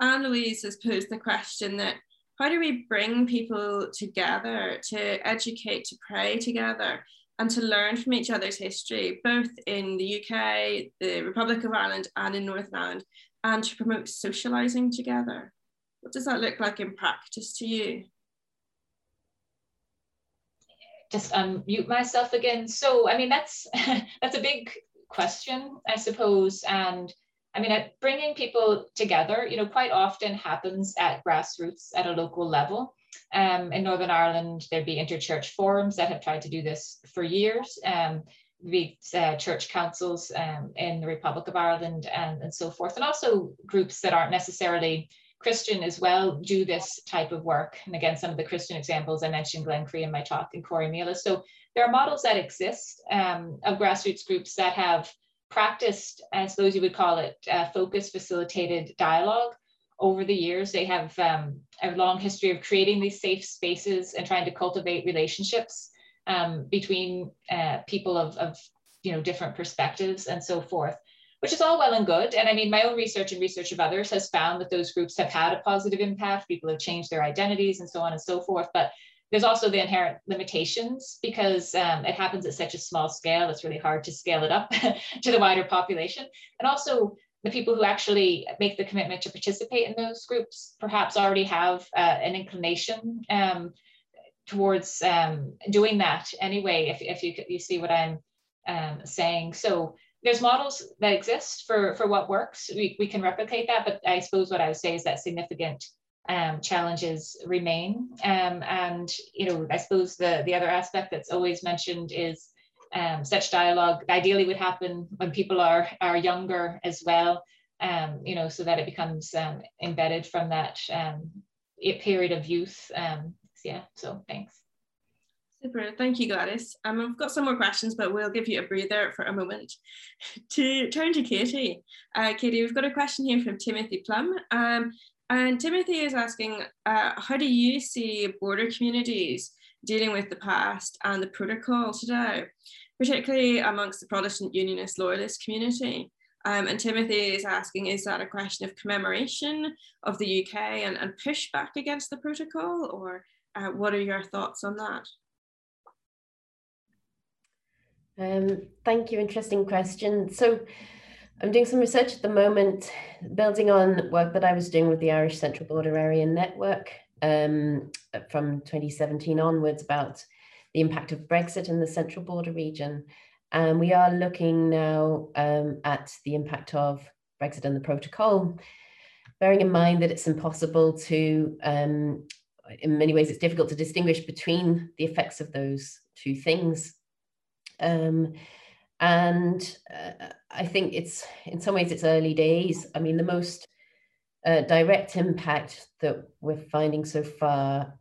Anne Louise has posed the question that how do we bring people together to educate, to pray together, and to learn from each other's history, both in the UK, the Republic of Ireland, and in Northern Ireland, and to promote socialising together? What does that look like in practice to you? just unmute myself again. So, I mean, that's that's a big question, I suppose. And I mean, bringing people together, you know, quite often happens at grassroots at a local level. Um, in Northern Ireland, there'd be interchurch forums that have tried to do this for years. Um, the uh, church councils um, in the Republic of Ireland and, and so forth, and also groups that aren't necessarily Christian as well do this type of work. And again, some of the Christian examples I mentioned Glencree in my talk and Corrymeela. So there are models that exist um, of grassroots groups that have practiced, I suppose you would call it, uh, focus facilitated dialogue over the years. They have um, a long history of creating these safe spaces and trying to cultivate relationships um, between uh, people of, of you know different perspectives and so forth which is all well and good. And I mean, my own research and research of others has found that those groups have had a positive impact. People have changed their identities and so on and so forth. But there's also the inherent limitations because um, it happens at such a small scale. It's really hard to scale it up to the wider population. And also, the people who actually make the commitment to participate in those groups perhaps already have uh, an inclination um, towards um, doing that anyway, if, if you, you see what I'm um, saying. So there's models that exist for for what works. We, we can replicate that, but I suppose what I would say is that significant um, challenges remain. Um, and you know, I suppose the the other aspect that's always mentioned is um, such dialogue ideally would happen when people are are younger as well. Um, you know, so that it becomes um, embedded from that um, period of youth. Yeah. So thanks. Super, thank you, Gladys. Um, I've got some more questions, but we'll give you a breather for a moment. to turn to Katie. Uh, Katie, we've got a question here from Timothy Plum. Um, and Timothy is asking, uh, how do you see border communities dealing with the past and the protocol today, particularly amongst the Protestant Unionist Loyalist community? Um, and Timothy is asking, is that a question of commemoration of the UK and, and pushback against the protocol? Or uh, what are your thoughts on that? Um, thank you, interesting question. So I'm doing some research at the moment, building on work that I was doing with the Irish Central Border Area Network um, from 2017 onwards about the impact of Brexit in the Central Border region. And we are looking now um, at the impact of Brexit and the protocol, bearing in mind that it's impossible to, um, in many ways, it's difficult to distinguish between the effects of those two things. Um, and uh, I think it's, in some ways, it's early days. I mean, the most uh, direct impact that we're finding so far,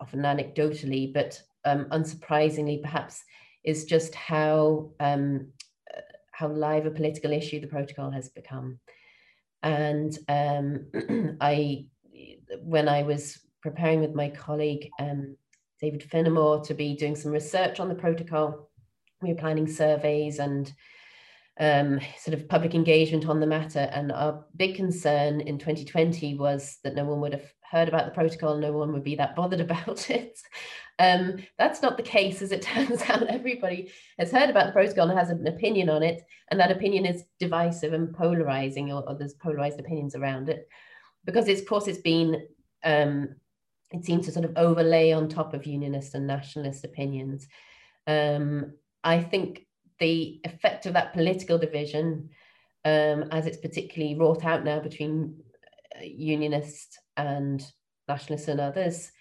often anecdotally, but um, unsurprisingly, perhaps, is just how um, uh, how live a political issue the protocol has become. And um, I, when I was preparing with my colleague um, David Phinnemore to be doing some research on the protocol, we were planning surveys and um, sort of public engagement on the matter. And our big concern in 2020 was that no one would have heard about the protocol, no one would be that bothered about it. Um, that's not the case, as it turns out. Everybody has heard about the protocol and has an opinion on it, and that opinion is divisive and polarizing, or, or there's polarized opinions around it, because it's, of course it's been um, it seems to sort of overlay on top of unionist and nationalist opinions. Um, I think the effect of that political division, um, as it's particularly wrought out now between uh, unionists and nationalists and others,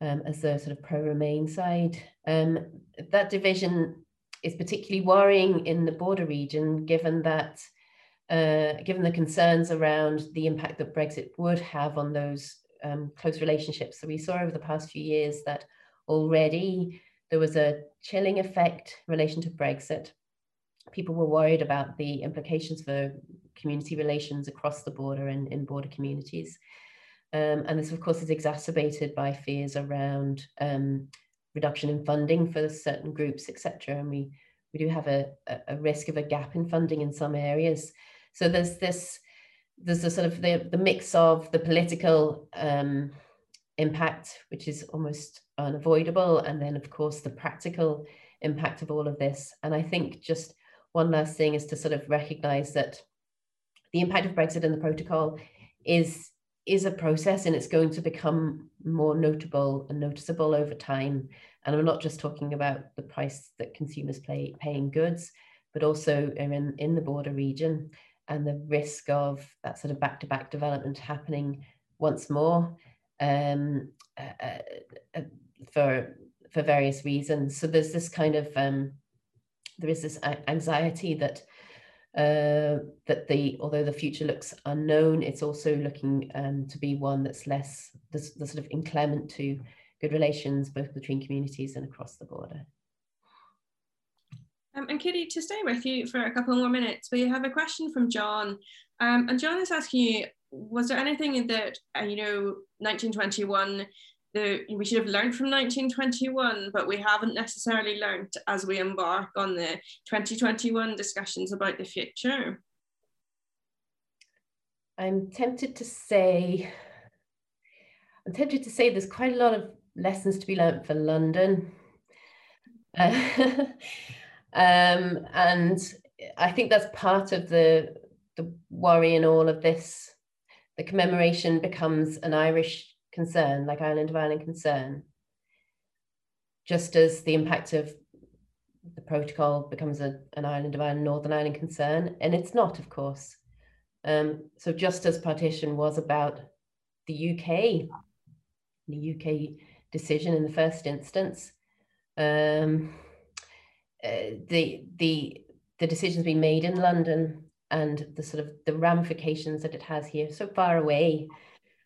um, as the sort of pro-Remain side, um, that division is particularly worrying in the border region, given that, uh, given the concerns around the impact that Brexit would have on those um, close relationships. So we saw over the past few years that already there was a chilling effect in relation to Brexit. People were worried about the implications for community relations across the border and in border communities. Um, and this, of course, is exacerbated by fears around um, reduction in funding for certain groups, etc. And we, we do have a, a risk of a gap in funding in some areas. So there's this, there's a sort of the, the mix of the political um, impact, which is almost unavoidable. And then, of course, the practical impact of all of this. And I think just one last thing is to sort of recognize that the impact of Brexit and the protocol is is a process and it's going to become more notable and noticeable over time. And I'm not just talking about the price that consumers pay paying goods, but also in, in the border region and the risk of that sort of back-to-back development happening once more. Um, uh, uh, uh, for for various reasons. So there's this kind of um, there is this anxiety that uh, that the although the future looks unknown, it's also looking um, to be one that's less the, the sort of inclement to good relations both between communities and across the border. Um, and Katie, to stay with you for a couple more minutes, we have a question from John. Um, and John is asking you, was there anything that, uh, you know, 1921 the, we should have learned from 1921, but we haven't necessarily learned as we embark on the 2021 discussions about the future? I'm tempted to say, I'm tempted to say there's quite a lot of lessons to be learned for London. Uh, um, and I think that's part of the, the worry in all of this. The commemoration becomes an Irish concern, like Island of Ireland concern, just as the impact of the protocol becomes a, an Island of Ireland, Northern Ireland concern, and it's not, of course. Um, so just as partition was about the UK, the UK decision in the first instance, um, uh, the the the decisions being made in London and the sort of the ramifications that it has here so far away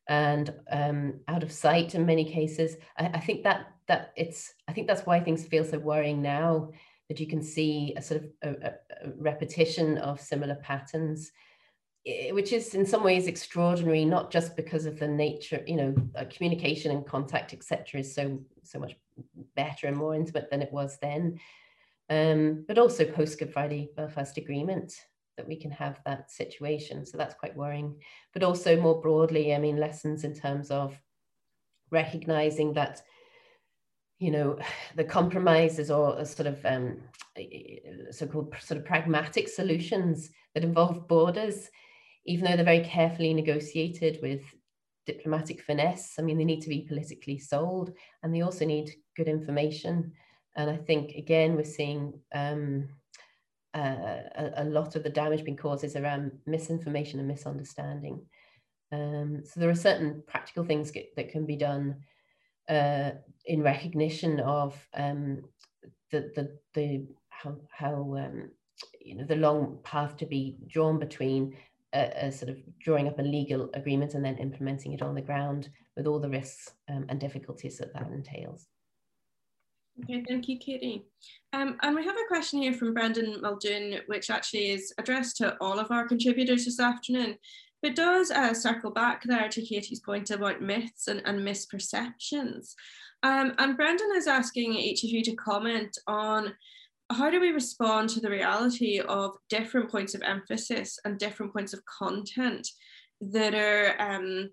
and um, out of sight in many cases. I, I, think that that it's I think that's why things feel so worrying now that you can see a sort of a, a repetition of similar patterns, which is in some ways extraordinary, not just because of the nature, you know, uh, communication and contact, etc., is so so much better and more intimate than it was then, um, but also post Good Friday Belfast Agreement. That we can have that situation. So that's quite worrying. But also more broadly, I mean, lessons in terms of recognizing that you know the compromises or sort of um, so-called sort of pragmatic solutions that involve borders even though they're very carefully negotiated with diplomatic finesse i mean they need to be politically sold and they also need good information and i think again we're seeing um, uh, a, a, lot of the damage being caused is around misinformation and misunderstanding um, so there are certain practical things get, that can be done uh, in recognition of um, the, the, the how, how um, you know the long path to be drawn between a, a, sort of drawing up a legal agreement and then implementing it on the ground with all the risks um, and difficulties that that entails. Okay, thank you, Katie. Um, and we have a question here from Brendan Muldoon, which actually is addressed to all of our contributors this afternoon. But does uh, circle back there to Katie's point about myths and, and misperceptions. Um, and Brendan is asking each of you to comment on how do we respond to the reality of different points of emphasis and different points of content that are um,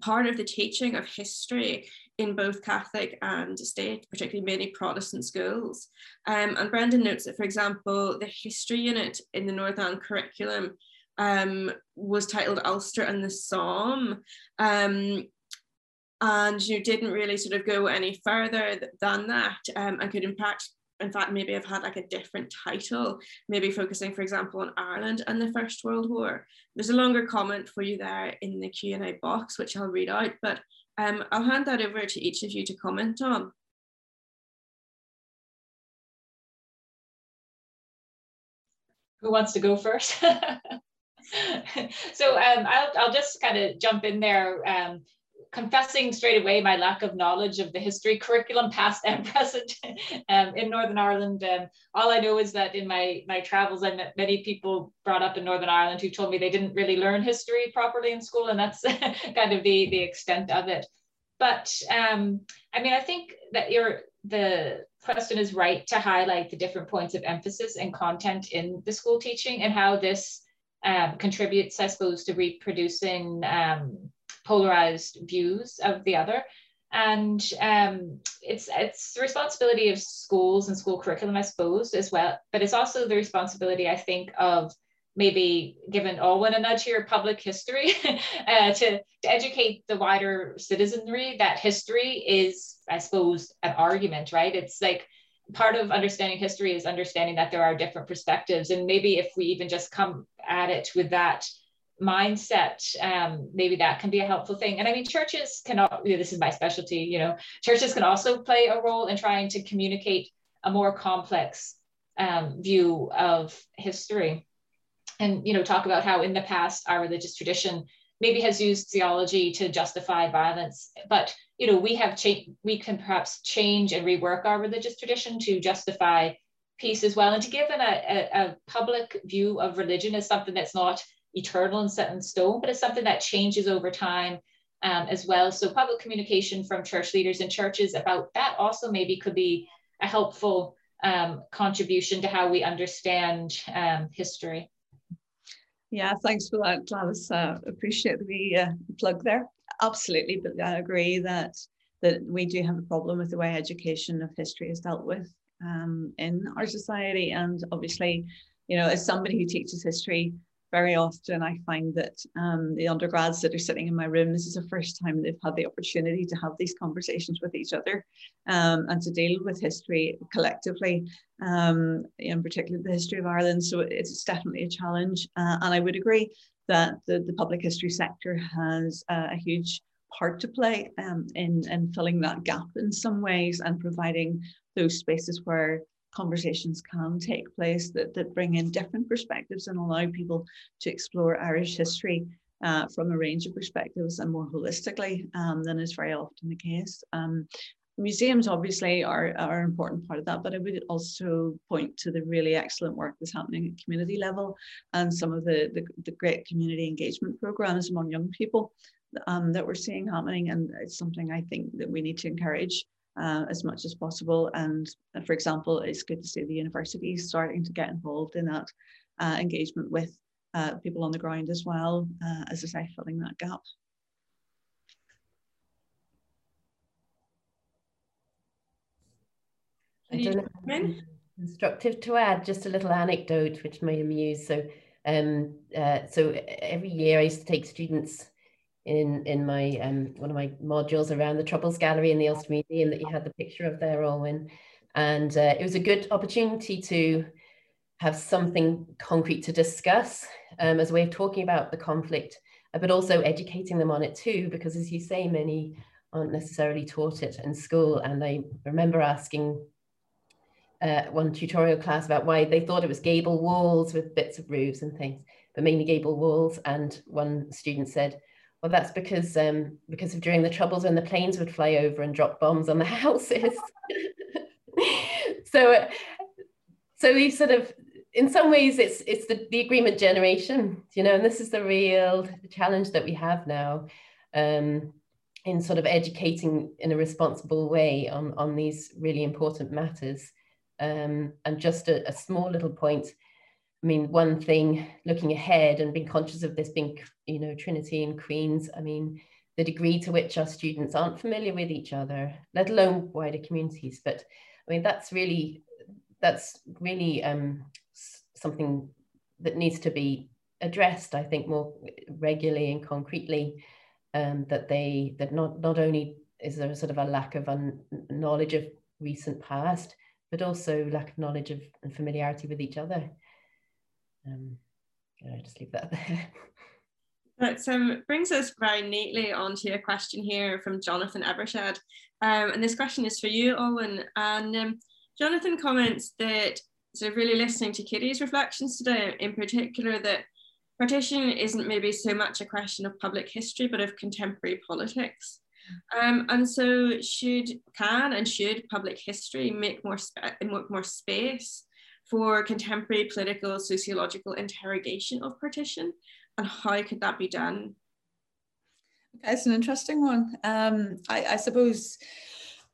part of the teaching of history in both Catholic and state, particularly many Protestant schools. Um, and Brendan notes that, for example, the history unit in the Northern Ireland curriculum um, was titled Ulster and the Somme. Um, and you didn't really sort of go any further than that um, and could impact in fact maybe have had like a different title maybe focusing for example on ireland and the first world war there's a longer comment for you there in the q&a box which i'll read out but um, i'll hand that over to each of you to comment on. Who wants to go first? So um, I'll, I'll just kind of jump in there, um, confessing straight away my lack of knowledge of the history curriculum, past and present, um, in Northern Ireland. Um, all I know is that in my, my travels, I met many people brought up in Northern Ireland who told me they didn't really learn history properly in school, and that's kind of the, the extent of it. But um, I mean, I think that you're the question is right to highlight the different points of emphasis and content in the school teaching and how this um, contributes, I suppose, to reproducing um, polarized views of the other. And um, it's it's the responsibility of schools and school curriculum, I suppose, as well. But it's also the responsibility, I think, of maybe giving Olwen a nudge here, public history, uh, to, to educate the wider citizenry that history is, I suppose, an argument, right? It's like part of understanding history is understanding that there are different perspectives and maybe if we even just come at it with that mindset um, maybe that can be a helpful thing. And i mean churches cannot you know, this is my specialty you know churches can also play a role in trying to communicate a more complex um, view of history. And you know talk about how in the past our religious tradition maybe has used theology to justify violence but you know we have changed we can perhaps change and rework our religious tradition to justify peace as well and to give an, a, a public view of religion as something that's not eternal and set in stone but it's something that changes over time um, as well so public communication from church leaders and churches about that also maybe could be a helpful um, contribution to how we understand um, history yeah, thanks for that, Gladys. Uh, appreciate the uh, plug there. Absolutely, but I agree that that we do have a problem with the way education of history is dealt with um, in our society, and obviously, you know, as somebody who teaches history, very often I find that um, the undergrads that are sitting in my room, this is the first time they've had the opportunity to have these conversations with each other um, and to deal with history collectively, um, in particular the history of Ireland. So it's definitely a challenge. Uh, and I would agree that the, the public history sector has uh, a huge part to play um, in, in filling that gap in some ways and providing those spaces where conversations can take place that, that bring in different perspectives and allow people to explore Irish history uh, from a range of perspectives and more holistically um, than is very often the case. Um, museums obviously are, are an important part of that, but I would also point to the really excellent work that's happening at community level and some of the, the, the great community engagement programs among young people um, that we're seeing happening. And it's something I think that we need to encourage uh, as much as possible. And uh, for example, it's good to see the universities starting to get involved in that uh, engagement with uh, people on the ground as well, uh, as I say, filling that gap. I don't know. Instructive to add just a little anecdote which may amuse. So, um, uh, so every year I used to take students in in my um, one of my modules around the Troubles Gallery in the Ulster Museum that you had the picture of there, Olwen, and uh, it was a good opportunity to have something concrete to discuss um, as a way of talking about the conflict, uh, but also educating them on it too, because as you say, many aren't necessarily taught it in school. And I remember asking uh, one tutorial class about why they thought it was gable walls with bits of roofs and things, but mainly gable walls. And one student said, well, that's because um, because of during the troubles when the planes would fly over and drop bombs on the houses. so, so we sort of, in some ways, it's it's the, the agreement generation, you know, and this is the real challenge that we have now. Um, in sort of educating in a responsible way on, on these really important matters. Um, and just a, a, small little point. I mean, one thing looking ahead and being conscious of this being, you know, Trinity and Queen's, I mean, the degree to which our students aren't familiar with each other, let alone wider communities. But I mean, that's really, that's really um, something that needs to be addressed, I think, more regularly and concretely. Um, that they, that not, not only is there a sort of a lack of un- knowledge of recent past, but also lack of knowledge of and familiarity with each other. Um, I just leave that there. That brings us very neatly onto a question here from Jonathan Evershed. Um, and this question is for you, Olwen. And um, Jonathan comments that, sort of really listening to Kitty's reflections today, in particular, that partition isn't maybe so much a question of public history, but of contemporary politics. Um, and so should, can and should public history make more, make more space for contemporary political sociological interrogation of partition and how could that be done? Okay, it's an interesting one. Um, I, I suppose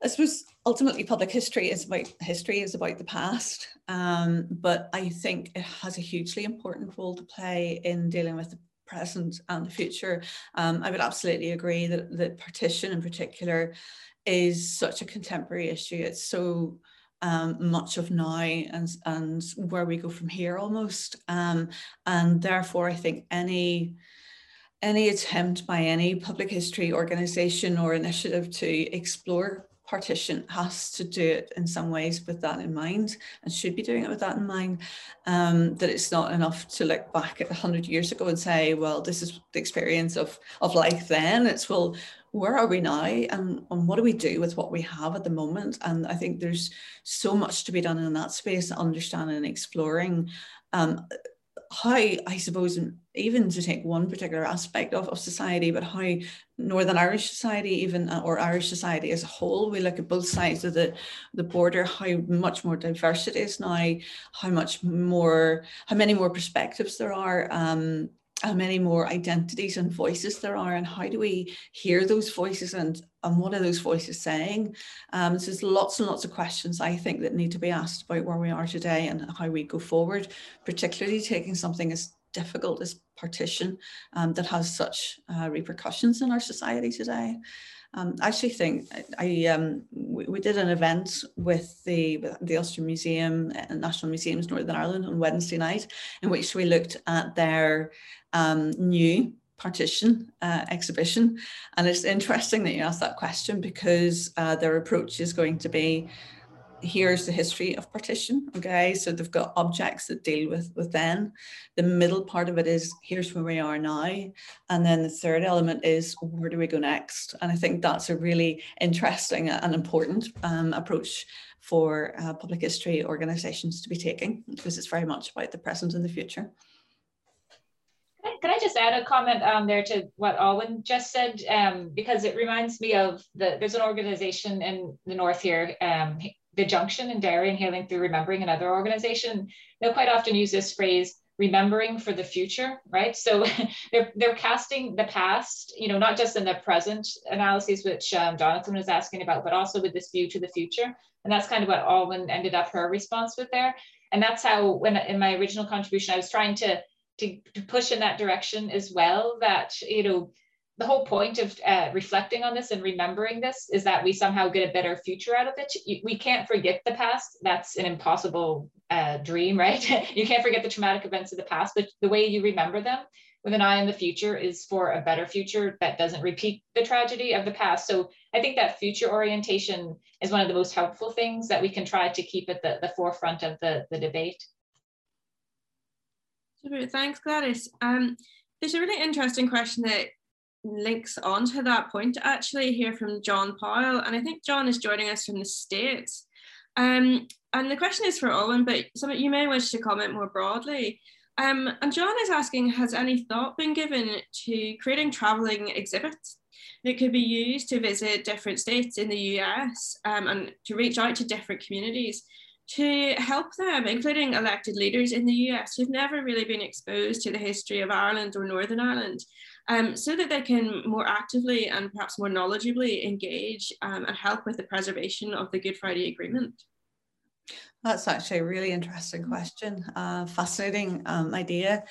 I suppose ultimately public history is about history is about the past, um, but I think it has a hugely important role to play in dealing with the present and the future. Um, I would absolutely agree that, that partition in particular is such a contemporary issue. It's so um, much of now and, and where we go from here almost. Um, and therefore, I think any any attempt by any public history organization or initiative to explore partition has to do it in some ways with that in mind and should be doing it with that in mind um, that it's not enough to look back at 100 years ago and say well this is the experience of of life then it's well where are we now and, and what do we do with what we have at the moment and i think there's so much to be done in that space understanding and exploring um, how I suppose even to take one particular aspect of, of society, but how Northern Irish society, even uh, or Irish society as a whole, we look at both sides of the, the border, how much more diverse it is now, how much more, how many more perspectives there are. Um, how many more identities and voices there are and how do we hear those voices and and what are those voices saying? Um, so there's lots and lots of questions i think that need to be asked about where we are today and how we go forward particularly taking something as difficult as partition um, that has such uh, repercussions in our society today um, I actually think I um, we, we, did an event with the with the Ulster Museum and uh, National Museums Northern Ireland on Wednesday night, in which we looked at their um, new partition uh, exhibition. And it's interesting that you asked that question because uh, their approach is going to be here's the history of partition okay? So they've got objects that deal with with then the middle part of it is here's where we are now. And then the third element is where do we go next? And i think that's a really interesting and important um, approach for uh, public history organizations to be taking because it's very much about the present and the future. Can I just add a comment um, there to what Olwen just said? Um, because it reminds me of the, there's an organization in the North here, um, the Junction in Derry and Healing Through Remembering, another organization, they'll quite often use this phrase, remembering for the future, right? So they're, they're casting the past, you know, not just in the present analyses, which um, Jonathan was asking about, but also with this view to the future. And that's kind of what Olwen ended up her response with there. And that's how, when in my original contribution, I was trying to to, to push in that direction as well. That you know, the whole point of uh, reflecting on this and remembering this is that we somehow get a better future out of it. We can't forget the past. That's an impossible uh, dream, right? you can't forget the traumatic events of the past, but the way you remember them with an eye on the future is for a better future that doesn't repeat the tragedy of the past. So I think that future orientation is one of the most helpful things that we can try to keep at the, the forefront of the, the debate. Super, thanks Gladys. Um, there's a really interesting question that links on to that point actually here from John Powell. And I think John is joining us from the States. Um, and the question is for Olwen, but some you may wish to comment more broadly. Um, and John is asking, has any thought been given to creating traveling exhibits that could be used to visit different states in the US um, and to reach out to different communities to help them, including elected leaders in the US who've never really been exposed to the history of Ireland or Northern Ireland, um, so that they can more actively and perhaps more knowledgeably engage um, and help with the preservation of the Good Friday Agreement? That's actually a really interesting question, uh, fascinating um, idea.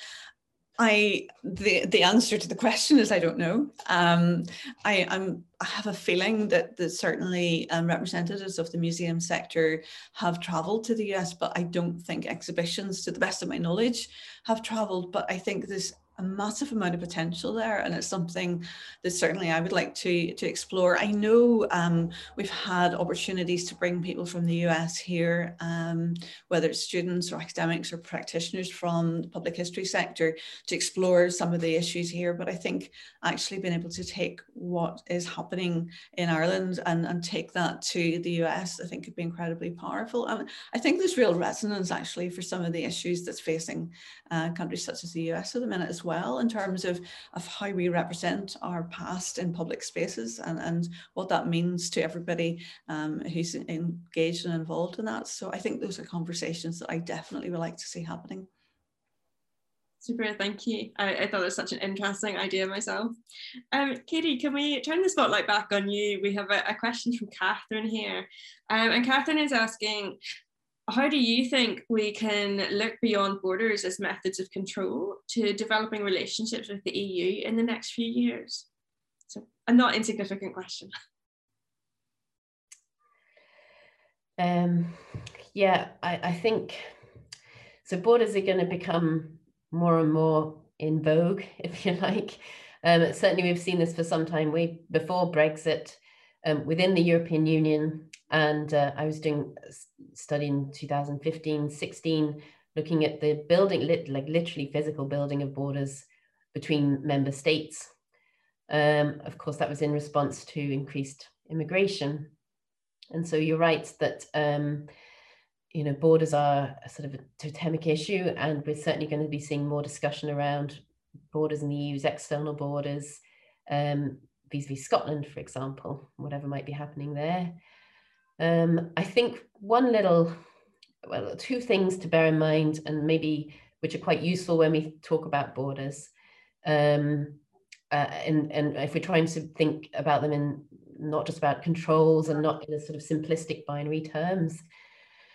I the the answer to the question is I don't know. Um, I I'm I have a feeling that that certainly um, representatives of the museum sector have travelled to the US, but I don't think exhibitions, to the best of my knowledge, have travelled. But I think there's a massive amount of potential there and it's something that certainly I would like to to explore. I know um, we've had opportunities to bring people from the US here, um, whether it's students or academics or practitioners from the public history sector to explore some of the issues here. But I think actually being able to take what is happening in Ireland and, and take that to the US, I think could be incredibly powerful. I think there's real resonance actually for some of the issues that's facing uh, countries such as the US at the minute as well in terms of, of how we represent our past in public spaces and, and what that means to everybody um, who's engaged and involved in that. So I think those are conversations that I definitely would like to see happening. Super, thank you. I, I, thought it was such an interesting idea myself. Um, Katie, can we turn the spotlight back on you? We have a, a question from Catherine here. Um, and Catherine is asking, how do you think we can look beyond borders as methods of control to developing relationships with the EU in the next few years? So a not insignificant question. Um, yeah, I, I think so. Borders are going to become more and more in vogue, if you like. Um, certainly, we've seen this for some time. Way before Brexit, um, within the European Union, and uh, I was doing study in 2015, 16, looking at the building, lit, like literally physical building of borders between member states. Um, of course, that was in response to increased immigration. And so you're right that um, you know borders are a sort of a totemic issue, and we're certainly going to be seeing more discussion around borders in the EU's external borders, um, vis-a-vis Scotland, for example, whatever might be happening there. Um, I think one little, well, two things to bear in mind, and maybe which are quite useful when we talk about borders. Um, uh, and, and if we're trying to think about them in not just about controls and not in a sort of simplistic binary terms.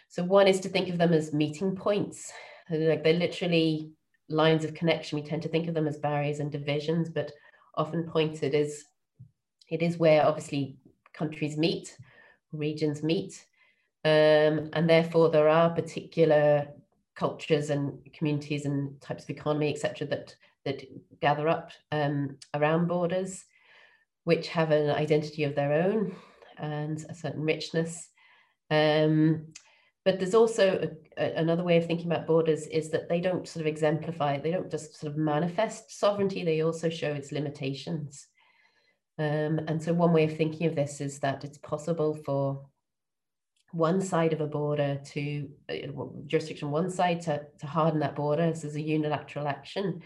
So one is to think of them as meeting points. Like they're literally lines of connection. We tend to think of them as barriers and divisions, but often pointed as it is where obviously countries meet regions meet. Um, and therefore, there are particular cultures and communities and types of economy, etc., that that gather up um, around borders, which have an identity of their own and a certain richness. Um, but there's also a, a, another way of thinking about borders is that they don't sort of exemplify, they don't just sort of manifest sovereignty, they also show its limitations. Um, and so one way of thinking of this is that it's possible for one side of a border to uh, jurisdiction one side to, to harden that border this is a unilateral action.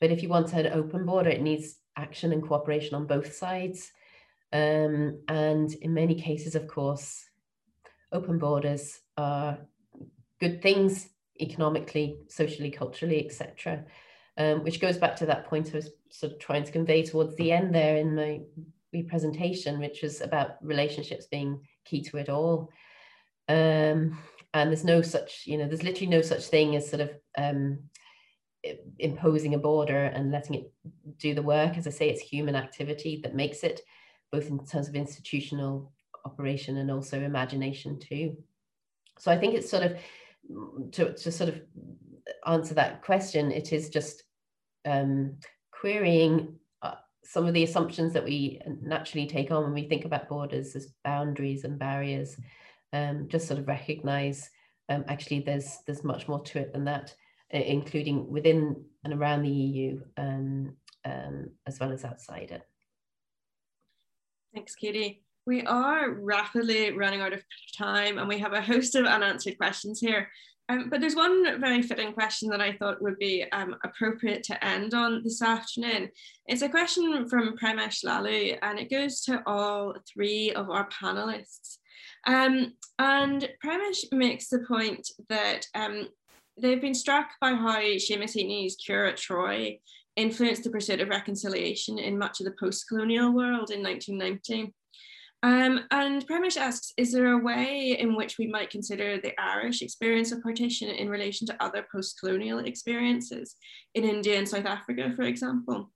But if you want an open border it needs action and cooperation on both sides. Um, and in many cases of course open borders are good things economically socially culturally etc um, which goes back to that point I was sort of trying to convey towards the end there in my presentation, which was about relationships being key to it all. Um, and there's no such, you know, there's literally no such thing as sort of um, imposing a border and letting it do the work. As I say, it's human activity that makes it, both in terms of institutional operation and also imagination too. So I think it's sort of to, to sort of answer that question, it is just um, querying uh, some of the assumptions that we naturally take on when we think about borders as boundaries and barriers. Um, just sort of recognize um, actually there's there's much more to it than that, including within and around the EU um, um, as well as outside it. Thanks, Katie. We are rapidly running out of time and we have a host of unanswered questions here. Um, but there's one very fitting question that I thought would be um, appropriate to end on this afternoon. It's a question from Premesh Lalu and it goes to all three of our panelists. Um, and Premesh makes the point that um, they've been struck by how Seamus Heaney's cure at Troy influenced the pursuit of reconciliation in much of the post-colonial world in 1990. Um, and Premesh asks, is there a way in which we might consider the Irish experience of partition in relation to other post-colonial experiences in India and South Africa, for example?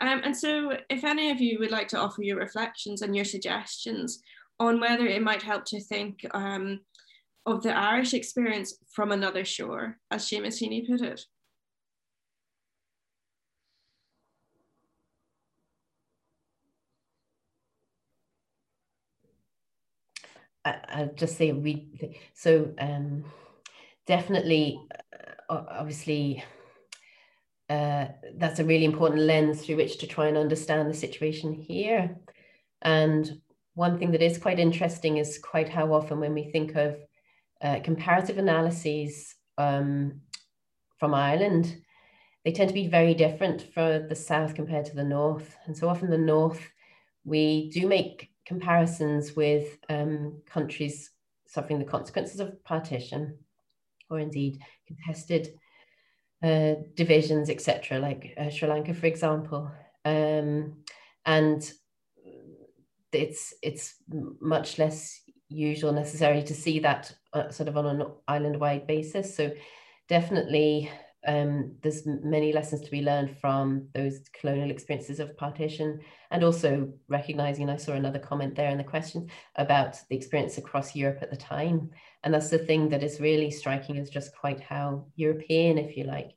Um, and so if any of you would like to offer your reflections and your suggestions on whether it might help to think um, of the Irish experience from another shore, as Seamus Heaney put it. I, will just say we so um, definitely uh, obviously uh, that's a really important lens through which to try and understand the situation here. And one thing that is quite interesting is quite how often when we think of uh, comparative analyses um, from Ireland they tend to be very different for the south compared to the north. And so often the north we do make comparisons with um, countries suffering the consequences of partition or indeed contested uh, divisions, etc., like uh, Sri Lanka, for example. Um, and it's it's much less usual necessary to see that uh, sort of on an island-wide basis. So definitely um, there's many lessons to be learned from those colonial experiences of partition and also recognizing and i saw another comment there in the question about the experience across europe at the time. And that's the thing that is really striking is just quite how european if you like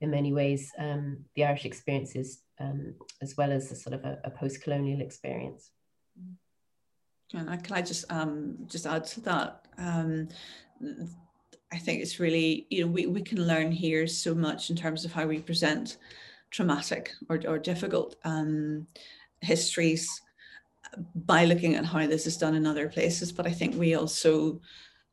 in many ways um, the irish experience is um, as well as a sort of a, a post-colonial experience. Can I, can I just um, just add to that? Um, I think it's really, you know, we, we can learn here so much in terms of how we present traumatic or, or difficult um, histories by looking at how this is done in other places. But I think we also,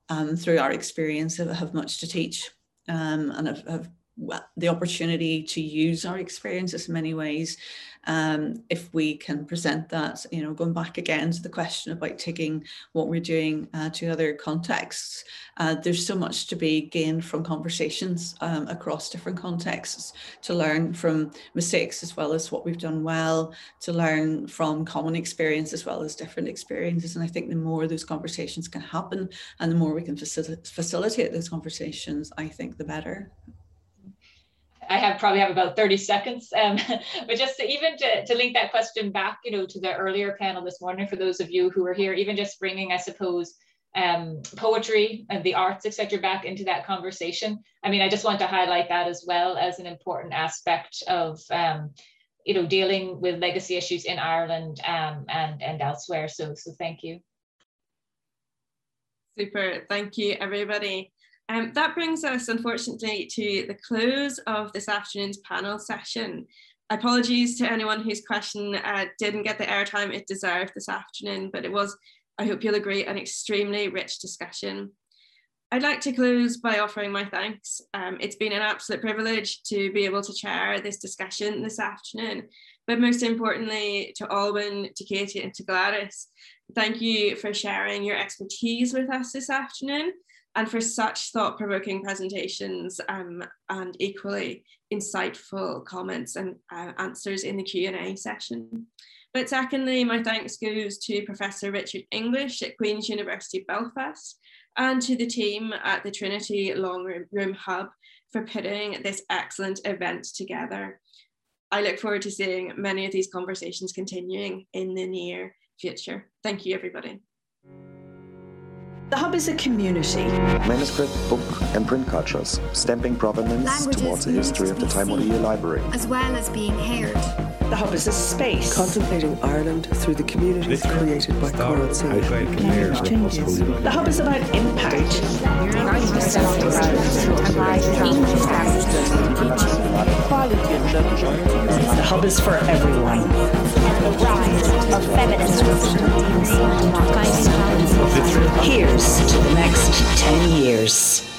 um, through our experience, have, have much to teach um, and have, have well, the opportunity to use our experiences in many ways um, if we can present that you know going back again to the question about taking what we're doing uh, to other contexts uh, there's so much to be gained from conversations um, across different contexts to learn from mistakes as well as what we've done well to learn from common experience as well as different experiences. And i think the more those conversations can happen and the more we can facil- facilitate those conversations i think the better I have probably have about 30 seconds, um, but just to, even to, to link that question back, you know, to the earlier panel this morning, for those of you who are here, even just bringing, I suppose, um, poetry and the arts, etc., back into that conversation. I mean, I just want to highlight that as well as an important aspect of, um, you know, dealing with legacy issues in Ireland um, and and elsewhere. So, so thank you. Super, thank you, everybody. Um, that brings us, unfortunately, to the close of this afternoon's panel session. Apologies to anyone whose question uh, didn't get the airtime it deserved this afternoon, but it was, I hope you'll agree, an extremely rich discussion. I'd like to close by offering my thanks. Um, it's been an absolute privilege to be able to chair this discussion this afternoon, but most importantly to Olwen, to Katie and to Gladys. Thank you for sharing your expertise with us this afternoon and for such thought-provoking presentations um, and equally insightful comments and uh, answers in the Q&A session. But secondly, my thanks goes to Professor Richard English at Queen's University Belfast and to the team at the Trinity Long Room Hub for putting this excellent event together. I look forward to seeing many of these conversations continuing in the near future. Thank you, everybody. The Hub is a community. Manuscript, book, and print cultures, stamping provenance Languages towards the history of the Time of the Year Library. as well as being heard. The Hub is a space. Contemplating Ireland through the communities created by Coral Sea. Language changes. The Hub is about impact. The Hub is for everyone. Of feminism. Here's to the next 10 years.